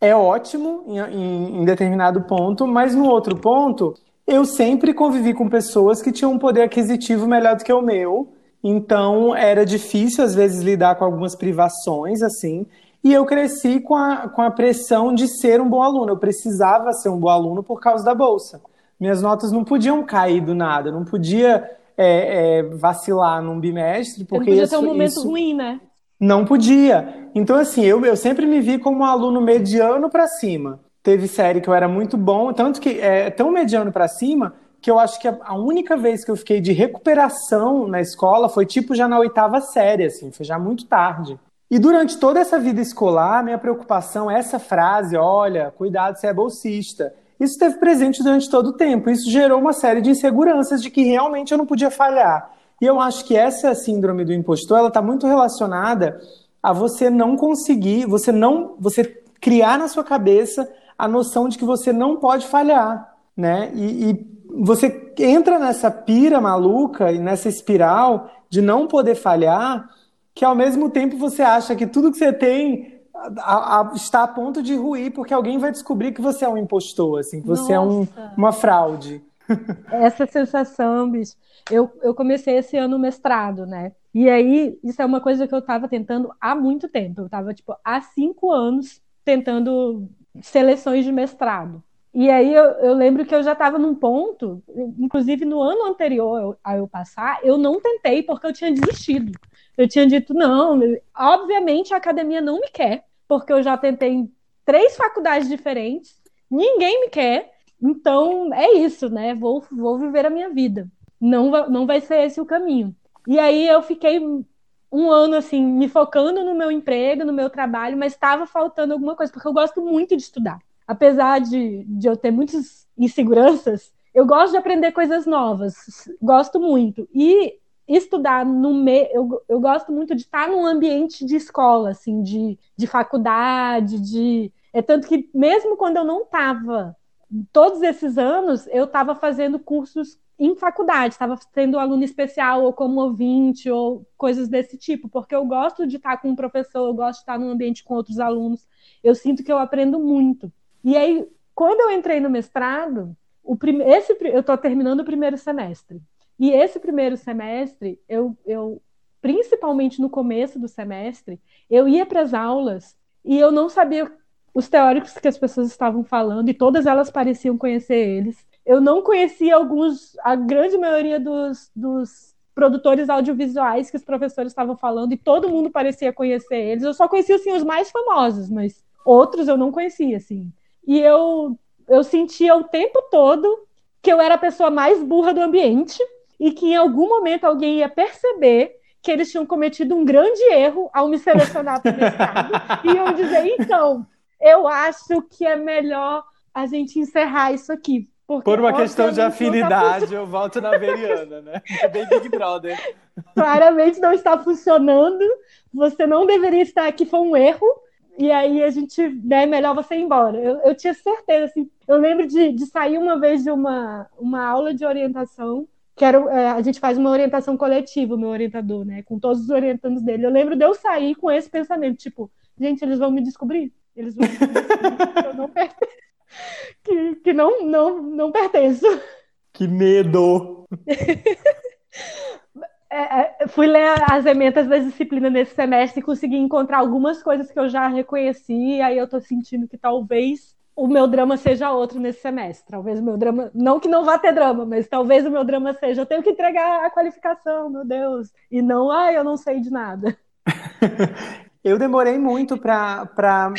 é ótimo em, em, em determinado ponto, mas no outro ponto, eu sempre convivi com pessoas que tinham um poder aquisitivo melhor do que o meu. Então era difícil às vezes lidar com algumas privações assim. E eu cresci com a, com a pressão de ser um bom aluno. Eu precisava ser um bom aluno por causa da bolsa. Minhas notas não podiam cair do nada, não podia é, é, vacilar num bimestre. Porque não podia isso, ter um momento isso... ruim, né? Não podia. Então, assim, eu, eu sempre me vi como um aluno mediano para cima. Teve série que eu era muito bom, tanto que é tão mediano para cima que eu acho que a, a única vez que eu fiquei de recuperação na escola foi tipo já na oitava série, assim, foi já muito tarde. E durante toda essa vida escolar, minha preocupação é essa frase: olha, cuidado, você é bolsista. Isso esteve presente durante todo o tempo. Isso gerou uma série de inseguranças de que realmente eu não podia falhar. E eu acho que essa síndrome do impostor, ela está muito relacionada a você não conseguir, você não, você criar na sua cabeça a noção de que você não pode falhar, né? E, e você entra nessa pira maluca e nessa espiral de não poder falhar que ao mesmo tempo você acha que tudo que você tem a, a, está a ponto de ruir porque alguém vai descobrir que você é um impostor, assim, que você Nossa. é um, uma fraude. *laughs* Essa sensação, bicho. Eu, eu comecei esse ano o mestrado, né? E aí, isso é uma coisa que eu estava tentando há muito tempo. Eu estava, tipo, há cinco anos tentando seleções de mestrado. E aí eu, eu lembro que eu já estava num ponto, inclusive no ano anterior a eu passar, eu não tentei porque eu tinha desistido. Eu tinha dito, não, obviamente a academia não me quer, porque eu já tentei três faculdades diferentes, ninguém me quer, então é isso, né? Vou, vou viver a minha vida. Não, não vai ser esse o caminho. E aí eu fiquei um ano assim, me focando no meu emprego, no meu trabalho, mas estava faltando alguma coisa, porque eu gosto muito de estudar. Apesar de, de eu ter muitas inseguranças, eu gosto de aprender coisas novas, gosto muito. E estudar no meio, eu, eu gosto muito de estar num ambiente de escola, assim, de, de faculdade, de. É tanto que mesmo quando eu não estava, todos esses anos, eu estava fazendo cursos em faculdade, estava sendo aluno especial ou como ouvinte ou coisas desse tipo, porque eu gosto de estar com um professor, eu gosto de estar num ambiente com outros alunos, eu sinto que eu aprendo muito. E aí, quando eu entrei no mestrado, o prim... esse, eu estou terminando o primeiro semestre, e esse primeiro semestre, eu, eu principalmente no começo do semestre, eu ia para as aulas e eu não sabia os teóricos que as pessoas estavam falando, e todas elas pareciam conhecer eles eu não conhecia alguns, a grande maioria dos, dos produtores audiovisuais que os professores estavam falando, e todo mundo parecia conhecer eles. Eu só conhecia assim, os mais famosos, mas outros eu não conhecia. Assim. E eu, eu sentia o tempo todo que eu era a pessoa mais burra do ambiente e que em algum momento alguém ia perceber que eles tinham cometido um grande erro ao me selecionar para o mestrado e iam dizer, então, eu acho que é melhor a gente encerrar isso aqui, porque, Por uma questão de afinidade, eu volto na Veriana, né? É bem Big Brother. *laughs* Claramente não está funcionando. Você não deveria estar aqui, foi um erro. E aí a gente, né, melhor você ir embora. Eu, eu tinha certeza, assim. Eu lembro de, de sair uma vez de uma, uma aula de orientação, que era, é, a gente faz uma orientação coletiva, o meu orientador, né? Com todos os orientandos dele. Eu lembro de eu sair com esse pensamento, tipo, gente, eles vão me descobrir. Eles vão me descobrir, eu não pertenço *laughs* que, que não, não, não pertenço. Que medo! *laughs* É, é, fui ler as ementas da disciplina nesse semestre e consegui encontrar algumas coisas que eu já reconheci, e aí eu tô sentindo que talvez o meu drama seja outro nesse semestre. Talvez o meu drama, não que não vá ter drama, mas talvez o meu drama seja eu tenho que entregar a qualificação, meu Deus, e não, ai, eu não sei de nada. *laughs* Eu demorei muito para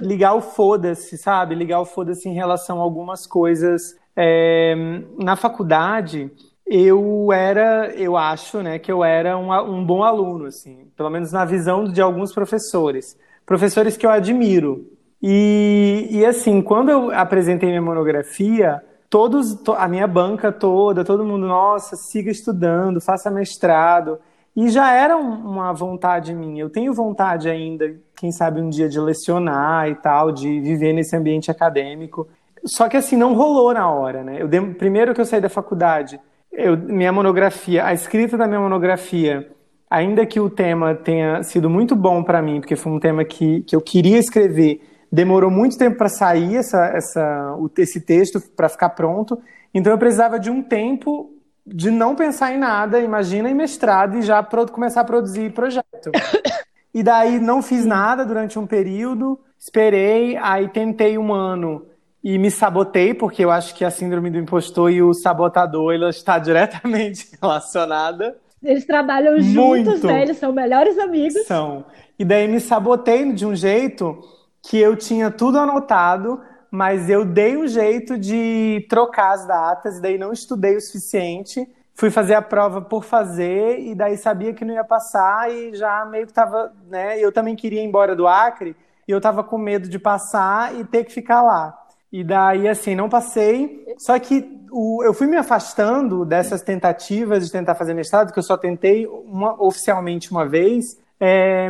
ligar o foda-se, sabe? Ligar o foda-se em relação a algumas coisas. É, na faculdade, eu era, eu acho, né, que eu era um, um bom aluno, assim, pelo menos na visão de alguns professores. Professores que eu admiro. E, e assim, quando eu apresentei minha monografia, todos, a minha banca toda, todo mundo, nossa, siga estudando, faça mestrado. E já era uma vontade minha. Eu tenho vontade ainda, quem sabe um dia de lecionar e tal, de viver nesse ambiente acadêmico. Só que assim não rolou na hora, né? Eu primeiro que eu saí da faculdade, eu, minha monografia, a escrita da minha monografia, ainda que o tema tenha sido muito bom para mim, porque foi um tema que, que eu queria escrever, demorou muito tempo para sair essa, essa, esse texto para ficar pronto. Então eu precisava de um tempo de não pensar em nada, imagina em mestrado e já começar a produzir projeto. *coughs* E daí não fiz nada durante um período, esperei, aí tentei um ano e me sabotei, porque eu acho que a síndrome do impostor e o sabotador ela está diretamente *laughs* relacionada. Eles trabalham Muito. juntos, né? Eles são melhores amigos. São. E daí me sabotei de um jeito que eu tinha tudo anotado, mas eu dei um jeito de trocar as datas, e daí não estudei o suficiente. Fui fazer a prova por fazer, e daí sabia que não ia passar, e já meio que tava, né? Eu também queria ir embora do Acre, e eu tava com medo de passar e ter que ficar lá. E daí, assim, não passei. Só que o, eu fui me afastando dessas tentativas de tentar fazer mestrado, que eu só tentei uma, oficialmente uma vez. É,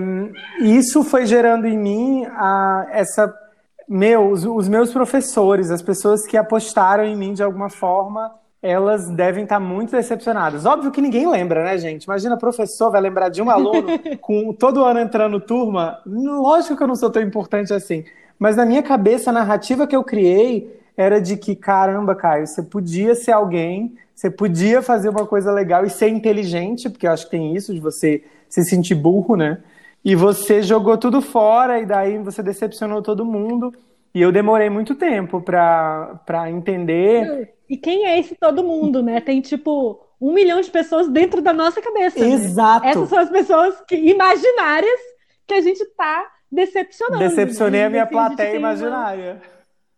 isso foi gerando em mim a, essa meus, os meus professores, as pessoas que apostaram em mim de alguma forma, elas devem estar muito decepcionadas. Óbvio que ninguém lembra, né, gente? Imagina, professor vai lembrar de um aluno *laughs* com todo ano entrando turma. Lógico que eu não sou tão importante assim. Mas na minha cabeça, a narrativa que eu criei era de que, caramba, Caio, você podia ser alguém, você podia fazer uma coisa legal e ser inteligente, porque eu acho que tem isso de você se sentir burro, né? E você jogou tudo fora e daí você decepcionou todo mundo. E eu demorei muito tempo para entender. E quem é esse todo mundo, né? Tem tipo um milhão de pessoas dentro da nossa cabeça. Né? Exato. Né? Essas são as pessoas que, imaginárias que a gente tá decepcionando. Decepcionei né? a minha plateia imaginária.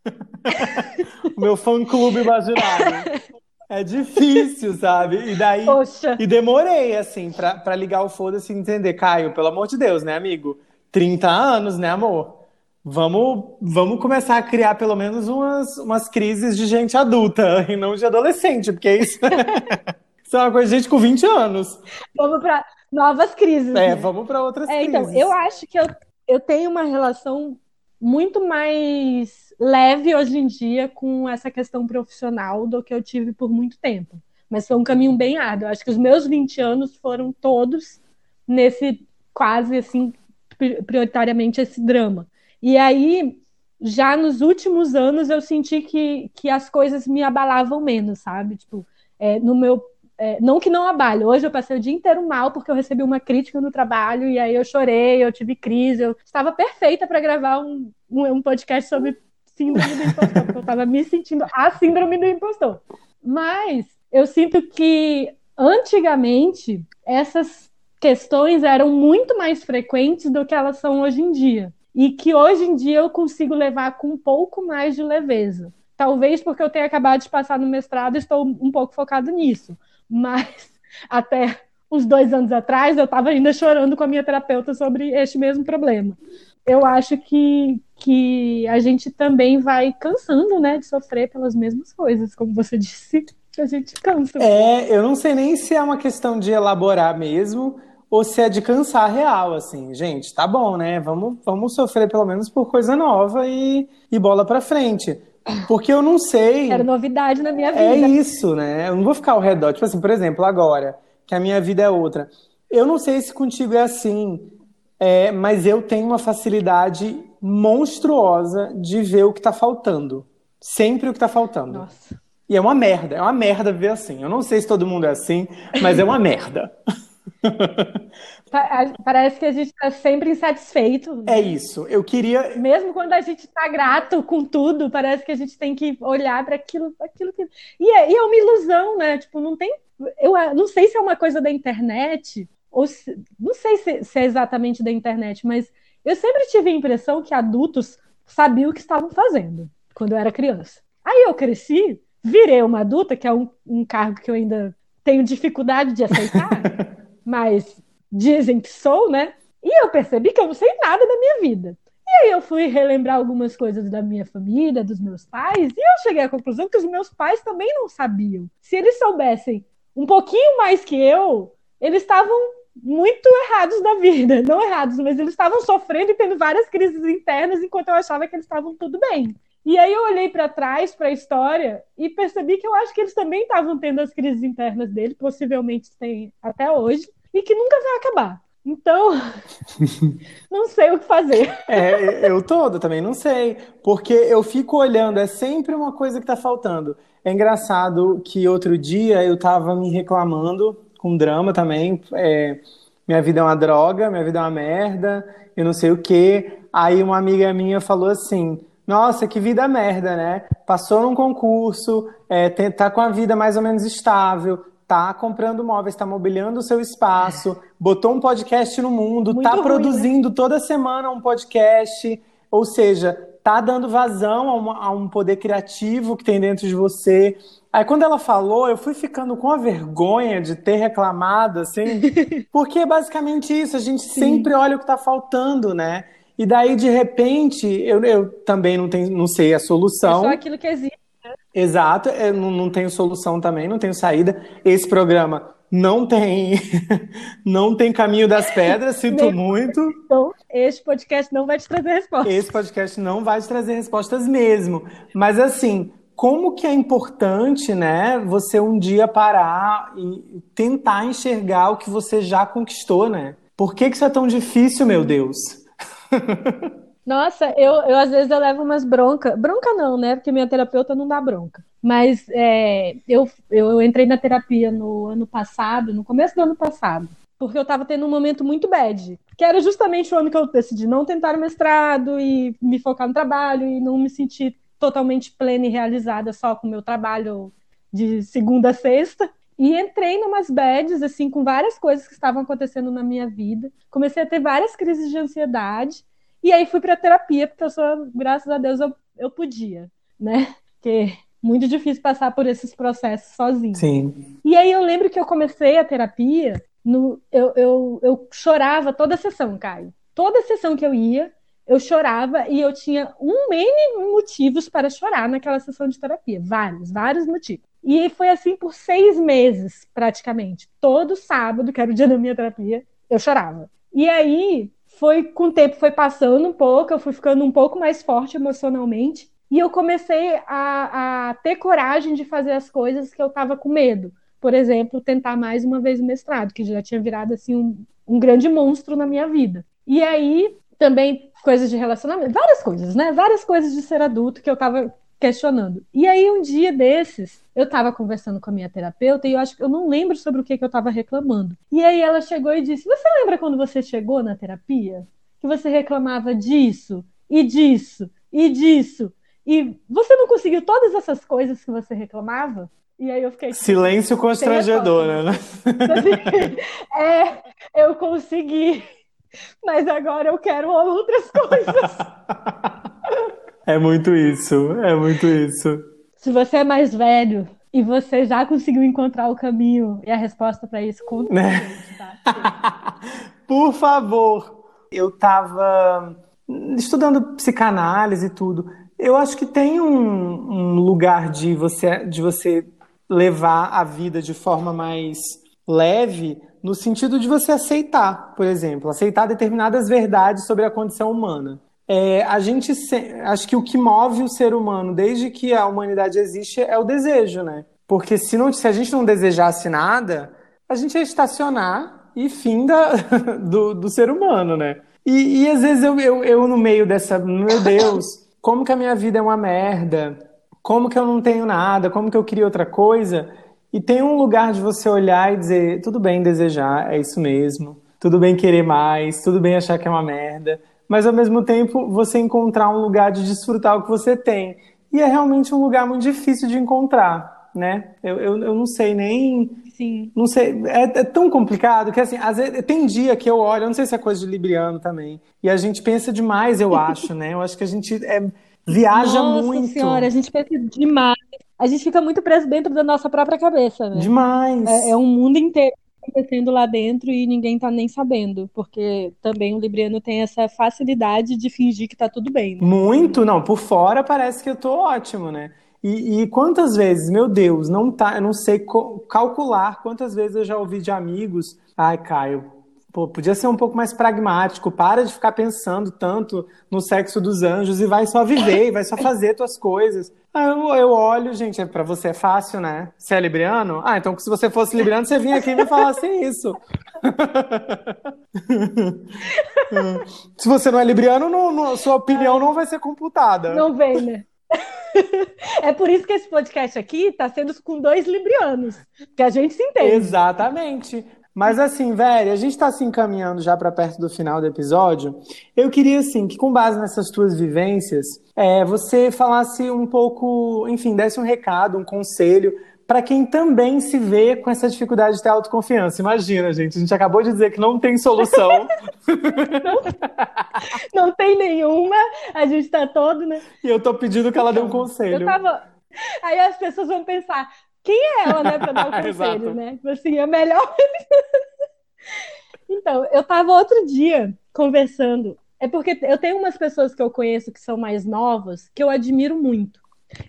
Uma... *laughs* o meu fã-clube imaginário. *laughs* É difícil, sabe? E daí. Poxa. E demorei, assim, pra, pra ligar o foda-se e entender. Caio, pelo amor de Deus, né, amigo? 30 anos, né, amor? Vamos, vamos começar a criar pelo menos umas, umas crises de gente adulta *laughs* e não de adolescente, porque isso, *laughs* isso é uma coisa de gente com 20 anos. Vamos para novas crises. É, né? vamos para outras é, crises. Então, eu acho que eu, eu tenho uma relação muito mais leve hoje em dia com essa questão profissional do que eu tive por muito tempo. Mas foi um caminho bem árduo. Eu acho que os meus 20 anos foram todos nesse quase assim prioritariamente esse drama. E aí, já nos últimos anos, eu senti que, que as coisas me abalavam menos, sabe? Tipo, é, no meu. É, não que não abale, hoje eu passei o dia inteiro mal porque eu recebi uma crítica no trabalho e aí eu chorei, eu tive crise, eu estava perfeita para gravar um, um, um, podcast sobre síndrome do impostor, porque eu estava me sentindo a síndrome do impostor. Mas eu sinto que antigamente essas questões eram muito mais frequentes do que elas são hoje em dia e que hoje em dia eu consigo levar com um pouco mais de leveza. Talvez porque eu tenha acabado de passar no mestrado e estou um pouco focado nisso. Mas *laughs* até uns dois anos atrás eu estava ainda chorando com a minha terapeuta sobre este mesmo problema. Eu acho que, que a gente também vai cansando né, de sofrer pelas mesmas coisas, como você *laughs* disse, a gente cansa. É, eu não sei nem se é uma questão de elaborar mesmo, ou se é de cansar real, assim, gente, tá bom, né? Vamos, vamos sofrer pelo menos por coisa nova e, e bola pra frente. Porque eu não sei. Era novidade na minha é vida. É isso, né? Eu não vou ficar ao redor. Tipo assim, por exemplo, agora, que a minha vida é outra. Eu não sei se contigo é assim, é, mas eu tenho uma facilidade monstruosa de ver o que tá faltando. Sempre o que tá faltando. Nossa. E é uma merda, é uma merda ver assim. Eu não sei se todo mundo é assim, mas é uma *laughs* merda. Parece que a gente está sempre insatisfeito. É isso. Eu queria. Mesmo quando a gente está grato com tudo, parece que a gente tem que olhar para aquilo, aquilo que. E é, e é, uma ilusão, né? Tipo, não tem. Eu não sei se é uma coisa da internet, ou se... não sei se, se é exatamente da internet, mas eu sempre tive a impressão que adultos sabiam o que estavam fazendo quando eu era criança. Aí eu cresci, virei uma adulta, que é um, um cargo que eu ainda tenho dificuldade de aceitar. *laughs* mas dizem que sou, né? E eu percebi que eu não sei nada da minha vida. E aí eu fui relembrar algumas coisas da minha família, dos meus pais, e eu cheguei à conclusão que os meus pais também não sabiam. Se eles soubessem um pouquinho mais que eu, eles estavam muito errados da vida. Não errados, mas eles estavam sofrendo e tendo várias crises internas enquanto eu achava que eles estavam tudo bem. E aí eu olhei para trás, para a história, e percebi que eu acho que eles também estavam tendo as crises internas deles, possivelmente têm até hoje, e que nunca vai acabar. Então, *laughs* não sei o que fazer. É, eu todo também não sei, porque eu fico olhando, é sempre uma coisa que está faltando. É engraçado que outro dia eu estava me reclamando com drama também, é, minha vida é uma droga, minha vida é uma merda, eu não sei o quê. Aí uma amiga minha falou assim: nossa, que vida merda, né? Passou num concurso, é, tá com a vida mais ou menos estável, tá comprando móveis, tá mobiliando o seu espaço, botou um podcast no mundo, Muito tá ruim, né? produzindo né? toda semana um podcast, ou seja, tá dando vazão a, uma, a, um poder criativo que tem dentro de você. Aí quando ela falou, eu fui ficando com a vergonha de ter reclamado, assim, *laughs* porque é basicamente isso, a gente Sim. sempre olha o que tá faltando, né? E daí, de repente, eu, eu também não, tenho, não sei a solução. É só aquilo que existe. Né? Exato, eu não, não tenho solução também, não tenho saída. Esse programa não tem *laughs* não tem caminho das pedras, sinto muito. Então, este podcast não vai te trazer respostas. Esse podcast não vai te trazer respostas mesmo. Mas assim, como que é importante, né, você um dia parar e tentar enxergar o que você já conquistou, né? Por que, que isso é tão difícil, meu Deus? *laughs* Nossa, eu, eu às vezes eu levo umas bronca. Bronca não, né? Porque minha terapeuta não dá bronca. Mas é, eu, eu entrei na terapia no ano passado, no começo do ano passado, porque eu estava tendo um momento muito bad, que era justamente o ano que eu decidi não tentar o mestrado e me focar no trabalho e não me sentir totalmente plena e realizada só com o meu trabalho de segunda a sexta. E entrei numas bads, assim, com várias coisas que estavam acontecendo na minha vida. Comecei a ter várias crises de ansiedade. E aí fui para terapia, porque eu sou, graças a Deus, eu, eu podia, né? Porque muito difícil passar por esses processos sozinho. Sim. E aí eu lembro que eu comecei a terapia, no, eu, eu, eu chorava toda a sessão, Caio. Toda a sessão que eu ia, eu chorava e eu tinha um mini motivos para chorar naquela sessão de terapia. Vários, vários motivos. E foi assim por seis meses, praticamente. Todo sábado, que era o dia da minha terapia, eu chorava. E aí, foi com o tempo foi passando um pouco, eu fui ficando um pouco mais forte emocionalmente e eu comecei a, a ter coragem de fazer as coisas que eu estava com medo. Por exemplo, tentar mais uma vez o mestrado, que já tinha virado assim um, um grande monstro na minha vida. E aí também coisas de relacionamento, várias coisas, né? Várias coisas de ser adulto que eu estava questionando. E aí, um dia desses, eu estava conversando com a minha terapeuta e eu acho que eu não lembro sobre o que, que eu estava reclamando. E aí ela chegou e disse: Você lembra quando você chegou na terapia? Que você reclamava disso, e disso, e disso. E você não conseguiu todas essas coisas que você reclamava? E aí eu fiquei. Tipo, Silêncio constrangedor, né? *laughs* é, eu consegui. Mas agora eu quero outras coisas. *laughs* É muito isso, é muito isso. Se você é mais velho e você já conseguiu encontrar o caminho e a resposta para isso, conta né? gente, tá? *laughs* Por favor. Eu estava estudando psicanálise e tudo. Eu acho que tem um, um lugar de você, de você levar a vida de forma mais leve, no sentido de você aceitar, por exemplo, aceitar determinadas verdades sobre a condição humana. É, a gente acho que o que move o ser humano desde que a humanidade existe é o desejo, né? Porque se, não, se a gente não desejasse nada, a gente ia estacionar e fim da, *laughs* do, do ser humano, né? E, e às vezes eu, eu, eu, no meio dessa, meu Deus, como que a minha vida é uma merda? Como que eu não tenho nada? Como que eu queria outra coisa? E tem um lugar de você olhar e dizer, tudo bem desejar, é isso mesmo. Tudo bem querer mais, tudo bem achar que é uma merda mas ao mesmo tempo você encontrar um lugar de desfrutar o que você tem. E é realmente um lugar muito difícil de encontrar, né? Eu, eu, eu não sei nem. Sim. Não sei. É, é, tão complicado que, assim, às vezes, tem dia que eu olho, eu não sei se é coisa de Libriano também, e a gente pensa demais, eu acho, né? Eu acho que a gente é, viaja Nossa muito. Nossa senhora, a gente pensa demais. A gente fica muito preso dentro da nossa própria cabeça, né? Demais. É, é um mundo inteiro acontecendo lá dentro e ninguém tá nem sabendo, porque também o Libriano tem essa facilidade de fingir que tá tudo bem. Né? Muito, não, por fora parece que eu tô ótimo, né? E, e, quantas vezes, meu Deus, não tá, eu não sei calcular quantas vezes eu já ouvi de amigos, ai, Caio, Pô, podia ser um pouco mais pragmático, para de ficar pensando tanto no sexo dos anjos e vai só viver, vai só fazer tuas coisas. Aí eu, eu olho, gente, é, para você é fácil, né? Você é libriano? Ah, então se você fosse libriano, você vinha aqui e me falasse isso. *laughs* se você não é libriano, não, não, sua opinião não vai ser computada. Não vem, né? É por isso que esse podcast aqui está sendo com dois librianos, que a gente se entende. Exatamente. Mas assim, velho, a gente está se encaminhando já para perto do final do episódio. Eu queria, assim, que com base nessas tuas vivências, é, você falasse um pouco, enfim, desse um recado, um conselho para quem também se vê com essa dificuldade de ter autoconfiança. Imagina, gente, a gente acabou de dizer que não tem solução. não, *laughs* não tem nenhuma, a gente está todo, né? E eu tô pedindo que ela dê um conselho. Eu tava... Aí as pessoas vão pensar, quem é ela, né, para dar *laughs* o conselho, né? Tipo assim, é melhor. *laughs* então, eu estava outro dia conversando. É porque eu tenho umas pessoas que eu conheço que são mais novas que eu admiro muito.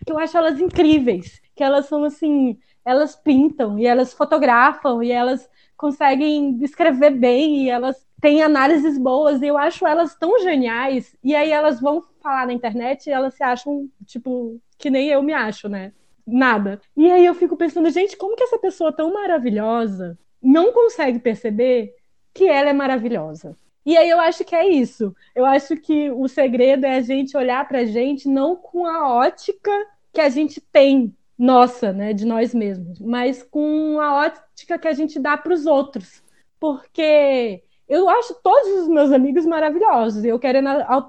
Que eu acho elas incríveis. Que elas são assim, elas pintam e elas fotografam e elas conseguem escrever bem e elas têm análises boas e eu acho elas tão geniais. E aí elas vão falar na internet e elas se acham, tipo, que nem eu me acho, né? Nada. E aí eu fico pensando, gente, como que essa pessoa tão maravilhosa não consegue perceber que ela é maravilhosa? E aí eu acho que é isso. Eu acho que o segredo é a gente olhar para a gente não com a ótica que a gente tem nossa, né, de nós mesmos, mas com a ótica que a gente dá para os outros. Porque eu acho todos os meus amigos maravilhosos e eu quero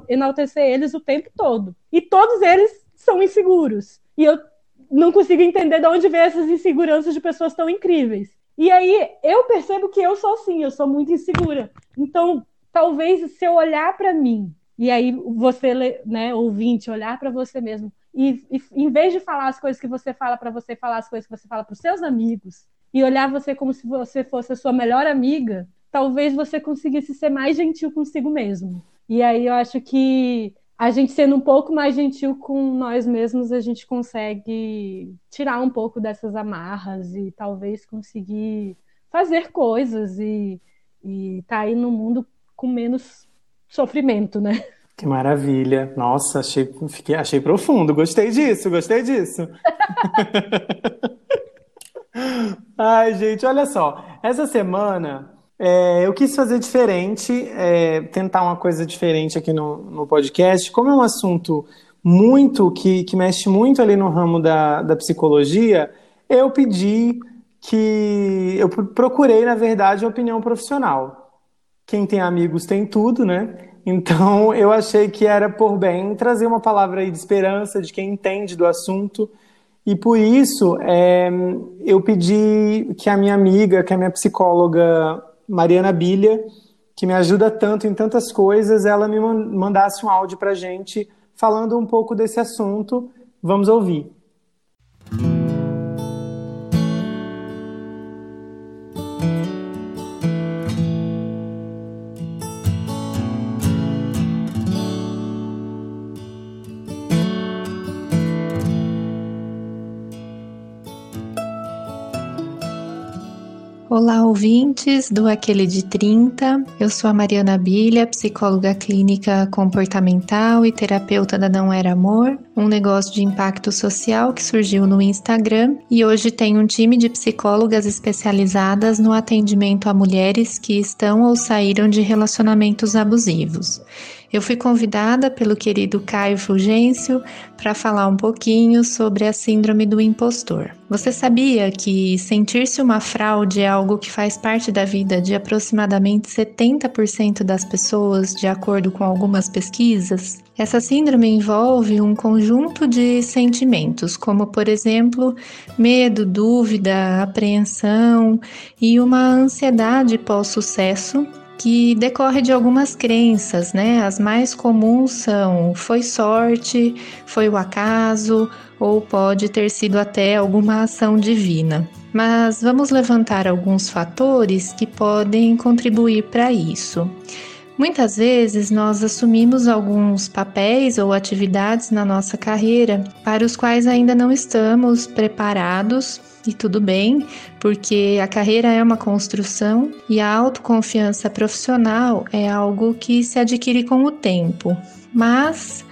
enaltecer eles o tempo todo. E todos eles são inseguros. E eu não consigo entender de onde vem essas inseguranças de pessoas tão incríveis. E aí eu percebo que eu sou assim, eu sou muito insegura. Então, talvez se eu olhar para mim, e aí você, né, ouvinte, olhar para você mesmo, e, e, em vez de falar as coisas que você fala para você, falar as coisas que você fala para os seus amigos, e olhar você como se você fosse a sua melhor amiga, talvez você conseguisse ser mais gentil consigo mesmo. E aí eu acho que a gente sendo um pouco mais gentil com nós mesmos, a gente consegue tirar um pouco dessas amarras e talvez conseguir fazer coisas e estar tá aí no mundo com menos sofrimento, né? Que maravilha. Nossa, achei, fiquei, achei profundo. Gostei disso, gostei disso. *laughs* Ai, gente, olha só. Essa semana é, eu quis fazer diferente, é, tentar uma coisa diferente aqui no, no podcast. Como é um assunto muito que, que mexe muito ali no ramo da, da psicologia, eu pedi que. Eu procurei, na verdade, a opinião profissional. Quem tem amigos tem tudo, né? Então *laughs* eu achei que era por bem trazer uma palavra de esperança de quem entende do assunto. E por isso é, eu pedi que a minha amiga, que a minha psicóloga Mariana Bilha, que me ajuda tanto em tantas coisas, ela me mandasse um áudio para gente falando um pouco desse assunto. Vamos ouvir. Olá, ouvintes do Aquele de 30. Eu sou a Mariana Bilha, psicóloga clínica comportamental e terapeuta da Não Era Amor, um negócio de impacto social que surgiu no Instagram e hoje tem um time de psicólogas especializadas no atendimento a mulheres que estão ou saíram de relacionamentos abusivos. Eu fui convidada pelo querido Caio Fulgêncio para falar um pouquinho sobre a síndrome do impostor. Você sabia que sentir-se uma fraude é algo que faz parte da vida de aproximadamente 70% das pessoas, de acordo com algumas pesquisas? Essa síndrome envolve um conjunto de sentimentos, como, por exemplo, medo, dúvida, apreensão e uma ansiedade pós-sucesso que decorre de algumas crenças, né? As mais comuns são foi sorte, foi o acaso ou pode ter sido até alguma ação divina. Mas vamos levantar alguns fatores que podem contribuir para isso. Muitas vezes nós assumimos alguns papéis ou atividades na nossa carreira para os quais ainda não estamos preparados e tudo bem, porque a carreira é uma construção e a autoconfiança profissional é algo que se adquire com o tempo. Mas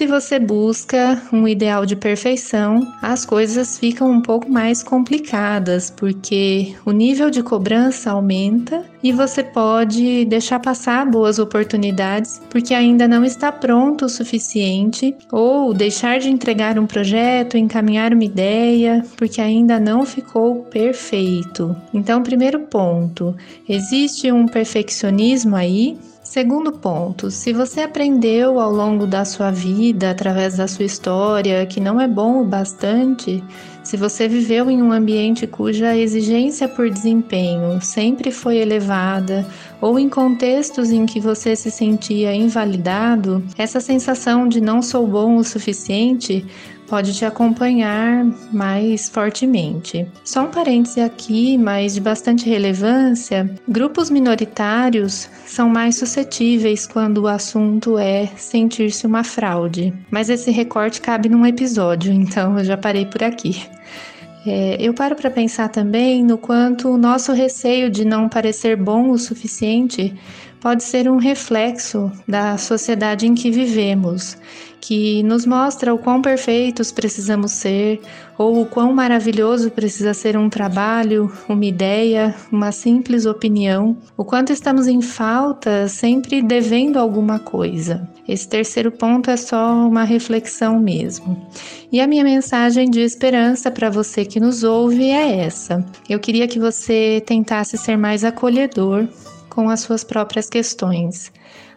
se você busca um ideal de perfeição, as coisas ficam um pouco mais complicadas, porque o nível de cobrança aumenta e você pode deixar passar boas oportunidades porque ainda não está pronto o suficiente, ou deixar de entregar um projeto, encaminhar uma ideia porque ainda não ficou perfeito. Então, primeiro ponto, existe um perfeccionismo aí Segundo ponto, se você aprendeu ao longo da sua vida, através da sua história, que não é bom o bastante, se você viveu em um ambiente cuja exigência por desempenho sempre foi elevada, ou em contextos em que você se sentia invalidado, essa sensação de não sou bom o suficiente pode te acompanhar mais fortemente. Só um parêntese aqui, mas de bastante relevância: grupos minoritários são mais suscetíveis quando o assunto é sentir-se uma fraude. Mas esse recorte cabe num episódio, então eu já parei por aqui. É, eu paro para pensar também no quanto o nosso receio de não parecer bom o suficiente pode ser um reflexo da sociedade em que vivemos, que nos mostra o quão perfeitos precisamos ser ou o quão maravilhoso precisa ser um trabalho, uma ideia, uma simples opinião, o quanto estamos em falta, sempre devendo alguma coisa. Esse terceiro ponto é só uma reflexão mesmo. E a minha mensagem de esperança para você que nos ouve é essa. Eu queria que você tentasse ser mais acolhedor com as suas próprias questões.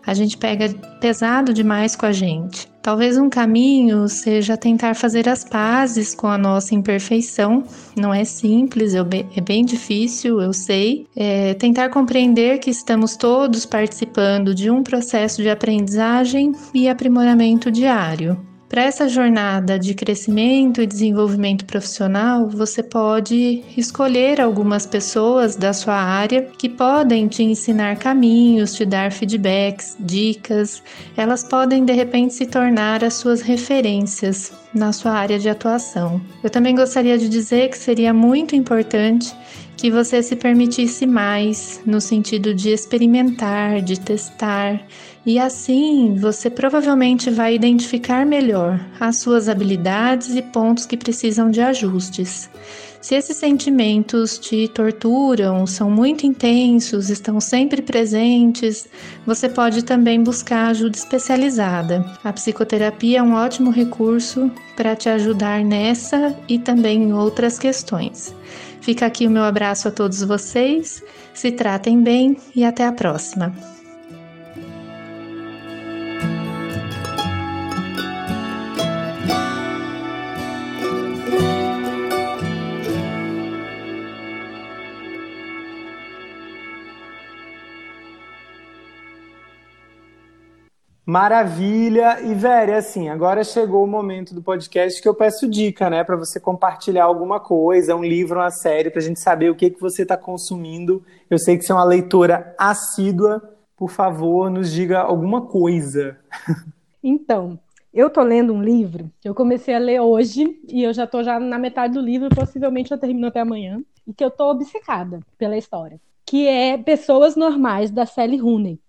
A gente pega pesado demais com a gente. Talvez um caminho seja tentar fazer as pazes com a nossa imperfeição. Não é simples, é bem difícil, eu sei. É tentar compreender que estamos todos participando de um processo de aprendizagem e aprimoramento diário. Para essa jornada de crescimento e desenvolvimento profissional, você pode escolher algumas pessoas da sua área que podem te ensinar caminhos, te dar feedbacks, dicas. Elas podem de repente se tornar as suas referências na sua área de atuação. Eu também gostaria de dizer que seria muito importante que você se permitisse mais no sentido de experimentar, de testar, e assim você provavelmente vai identificar melhor as suas habilidades e pontos que precisam de ajustes. Se esses sentimentos te torturam, são muito intensos, estão sempre presentes, você pode também buscar ajuda especializada. A psicoterapia é um ótimo recurso para te ajudar nessa e também em outras questões. Fica aqui o meu abraço a todos vocês, se tratem bem e até a próxima. Maravilha! E, velho, assim, agora chegou o momento do podcast que eu peço dica, né? Para você compartilhar alguma coisa, um livro, uma série, para a gente saber o que, que você está consumindo. Eu sei que você é uma leitora assídua. Por favor, nos diga alguma coisa. Então, eu tô lendo um livro, eu comecei a ler hoje e eu já tô já na metade do livro, possivelmente eu termino até amanhã, e que eu tô obcecada pela história, que é Pessoas Normais, da Sally Rooney,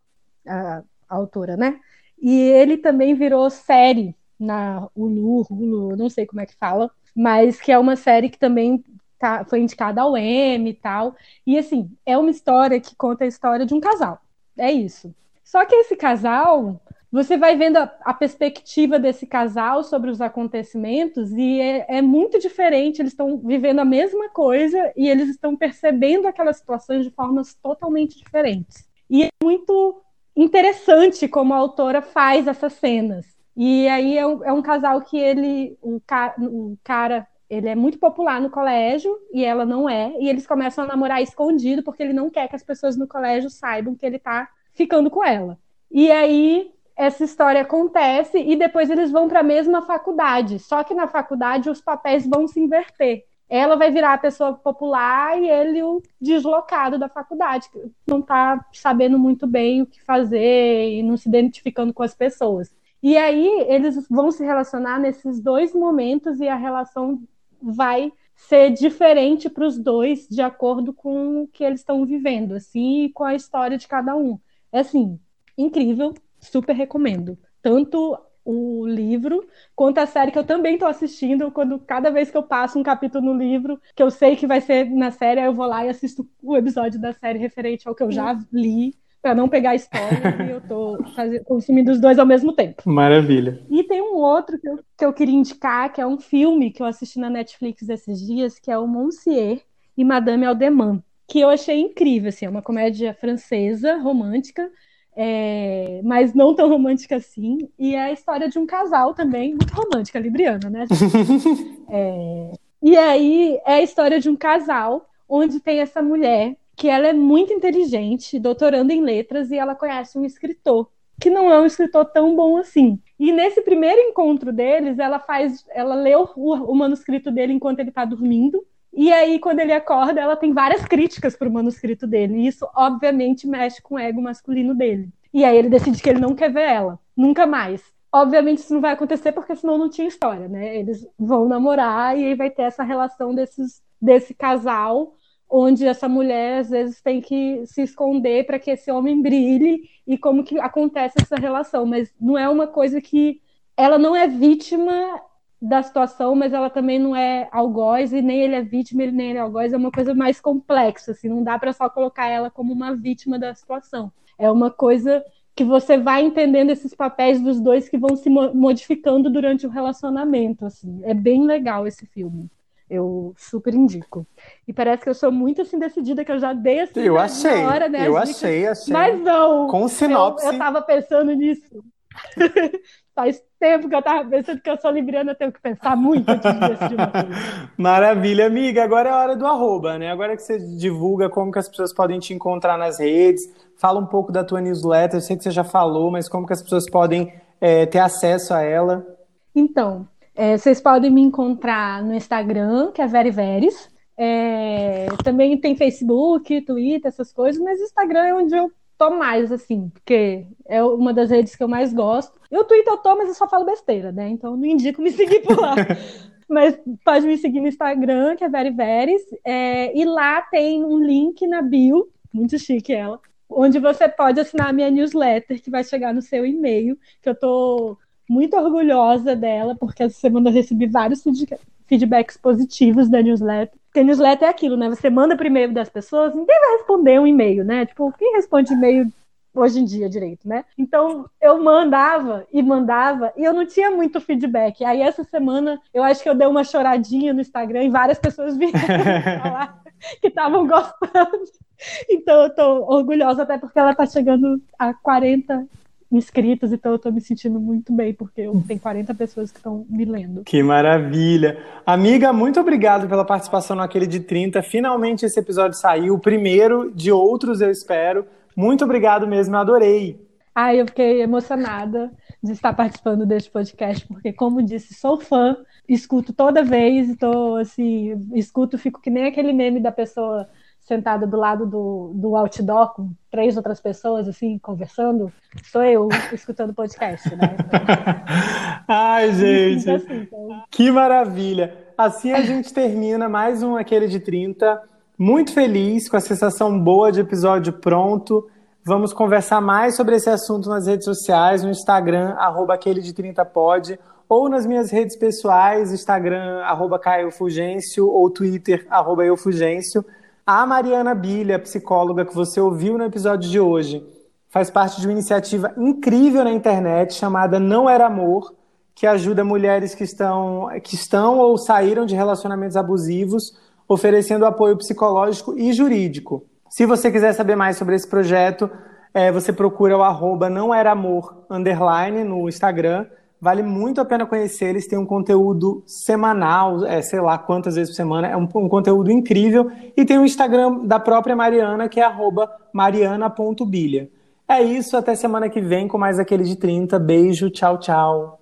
a, a autora, né? E ele também virou série na Hulu, Hulu, não sei como é que fala, mas que é uma série que também tá, foi indicada ao Emmy e tal. E assim, é uma história que conta a história de um casal. É isso. Só que esse casal, você vai vendo a, a perspectiva desse casal sobre os acontecimentos e é, é muito diferente. Eles estão vivendo a mesma coisa e eles estão percebendo aquelas situações de formas totalmente diferentes. E é muito interessante como a autora faz essas cenas. E aí é um, é um casal que ele, o, ca, o cara, ele é muito popular no colégio e ela não é, e eles começam a namorar escondido porque ele não quer que as pessoas no colégio saibam que ele tá ficando com ela. E aí essa história acontece e depois eles vão para a mesma faculdade, só que na faculdade os papéis vão se inverter ela vai virar a pessoa popular e ele o deslocado da faculdade, que não está sabendo muito bem o que fazer e não se identificando com as pessoas. E aí eles vão se relacionar nesses dois momentos e a relação vai ser diferente para os dois de acordo com o que eles estão vivendo, assim, e com a história de cada um. É assim, incrível, super recomendo. Tanto o livro, quanto a série que eu também estou assistindo, quando cada vez que eu passo um capítulo no livro, que eu sei que vai ser na série, eu vou lá e assisto o episódio da série referente ao que eu já li, para não pegar spoiler, e eu estou consumindo os dois ao mesmo tempo. Maravilha. E tem um outro que eu, que eu queria indicar, que é um filme que eu assisti na Netflix esses dias, que é o Monsieur e Madame Aldeman, que eu achei incrível, assim, é uma comédia francesa, romântica, é, mas não tão romântica assim. E é a história de um casal também, muito romântica, libriana, né? *laughs* é, e aí é a história de um casal onde tem essa mulher que ela é muito inteligente, doutorando em letras, e ela conhece um escritor que não é um escritor tão bom assim. E nesse primeiro encontro deles, ela faz, ela lê o, o manuscrito dele enquanto ele está dormindo e aí, quando ele acorda, ela tem várias críticas para o manuscrito dele. E isso, obviamente, mexe com o ego masculino dele. E aí ele decide que ele não quer ver ela, nunca mais. Obviamente isso não vai acontecer porque senão não tinha história, né? Eles vão namorar e aí vai ter essa relação desses, desse casal onde essa mulher às vezes tem que se esconder para que esse homem brilhe e como que acontece essa relação, mas não é uma coisa que ela não é vítima da situação, mas ela também não é algoz e nem ele é vítima, ele nem ele é algoz, é uma coisa mais complexa, assim, não dá para só colocar ela como uma vítima da situação. É uma coisa que você vai entendendo esses papéis dos dois que vão se modificando durante o relacionamento, assim. É bem legal esse filme. Eu super indico. E parece que eu sou muito assim decidida que eu já dei assim eu achei, hora, né? Eu achei, achei. Mas não. Com sinopse. Eu, eu tava pensando nisso. *laughs* Faz tempo que eu tava pensando que eu sou libriana, eu tenho que pensar muito antes de decidir uma coisa. *laughs* Maravilha, amiga. Agora é a hora do arroba, né? Agora que você divulga como que as pessoas podem te encontrar nas redes, fala um pouco da tua newsletter. Eu sei que você já falou, mas como que as pessoas podem é, ter acesso a ela? Então, é, vocês podem me encontrar no Instagram, que é Veriveres. É, também tem Facebook, Twitter, essas coisas, mas Instagram é onde eu tô mais, assim, porque é uma das redes que eu mais gosto. E o Twitter eu tô, mas eu só falo besteira, né? Então não indico me *laughs* seguir por lá. mas pode me seguir no Instagram, que é Veriveres, é, e lá tem um link na bio, muito chique ela, onde você pode assinar a minha newsletter, que vai chegar no seu e-mail, que eu tô muito orgulhosa dela, porque essa semana eu recebi vários feedbacks positivos da newsletter. Porque newsletter é aquilo, né? Você manda por e-mail das pessoas, ninguém vai responder um e-mail, né? Tipo, quem responde e-mail hoje em dia direito, né? Então eu mandava e mandava e eu não tinha muito feedback. Aí essa semana eu acho que eu dei uma choradinha no Instagram e várias pessoas *laughs* vieram falar que estavam gostando. Então eu tô orgulhosa até porque ela tá chegando a 40 inscritos, então eu tô me sentindo muito bem, porque eu tenho 40 pessoas que estão me lendo. Que maravilha! Amiga, muito obrigado pela participação naquele de 30. Finalmente esse episódio saiu, o primeiro de outros, eu espero. Muito obrigado mesmo, eu adorei. Ai, eu fiquei emocionada de estar participando deste podcast, porque, como disse, sou fã, escuto toda vez, estou assim, escuto, fico que nem aquele meme da pessoa sentada do lado do, do outdoor com três outras pessoas, assim, conversando, sou eu escutando podcast, né? *laughs* Ai, gente, assim, então... que maravilha! Assim a gente termina mais um Aquele de 30. Muito feliz, com a sensação boa de episódio pronto. Vamos conversar mais sobre esse assunto nas redes sociais, no Instagram, arroba aquele de 30pod, ou nas minhas redes pessoais, Instagram, arroba Caio Fulgêncio, ou Twitter, arroba Eufugêncio. A Mariana Bilha, psicóloga que você ouviu no episódio de hoje, faz parte de uma iniciativa incrível na internet chamada Não Era Amor, que ajuda mulheres que estão, que estão ou saíram de relacionamentos abusivos, oferecendo apoio psicológico e jurídico. Se você quiser saber mais sobre esse projeto, é, você procura o arroba não era amor underline no Instagram Vale muito a pena conhecer. Eles têm um conteúdo semanal, é, sei lá quantas vezes por semana. É um, um conteúdo incrível. E tem o Instagram da própria Mariana, que é mariana.bilha. É isso, até semana que vem com mais aquele de 30. Beijo, tchau, tchau.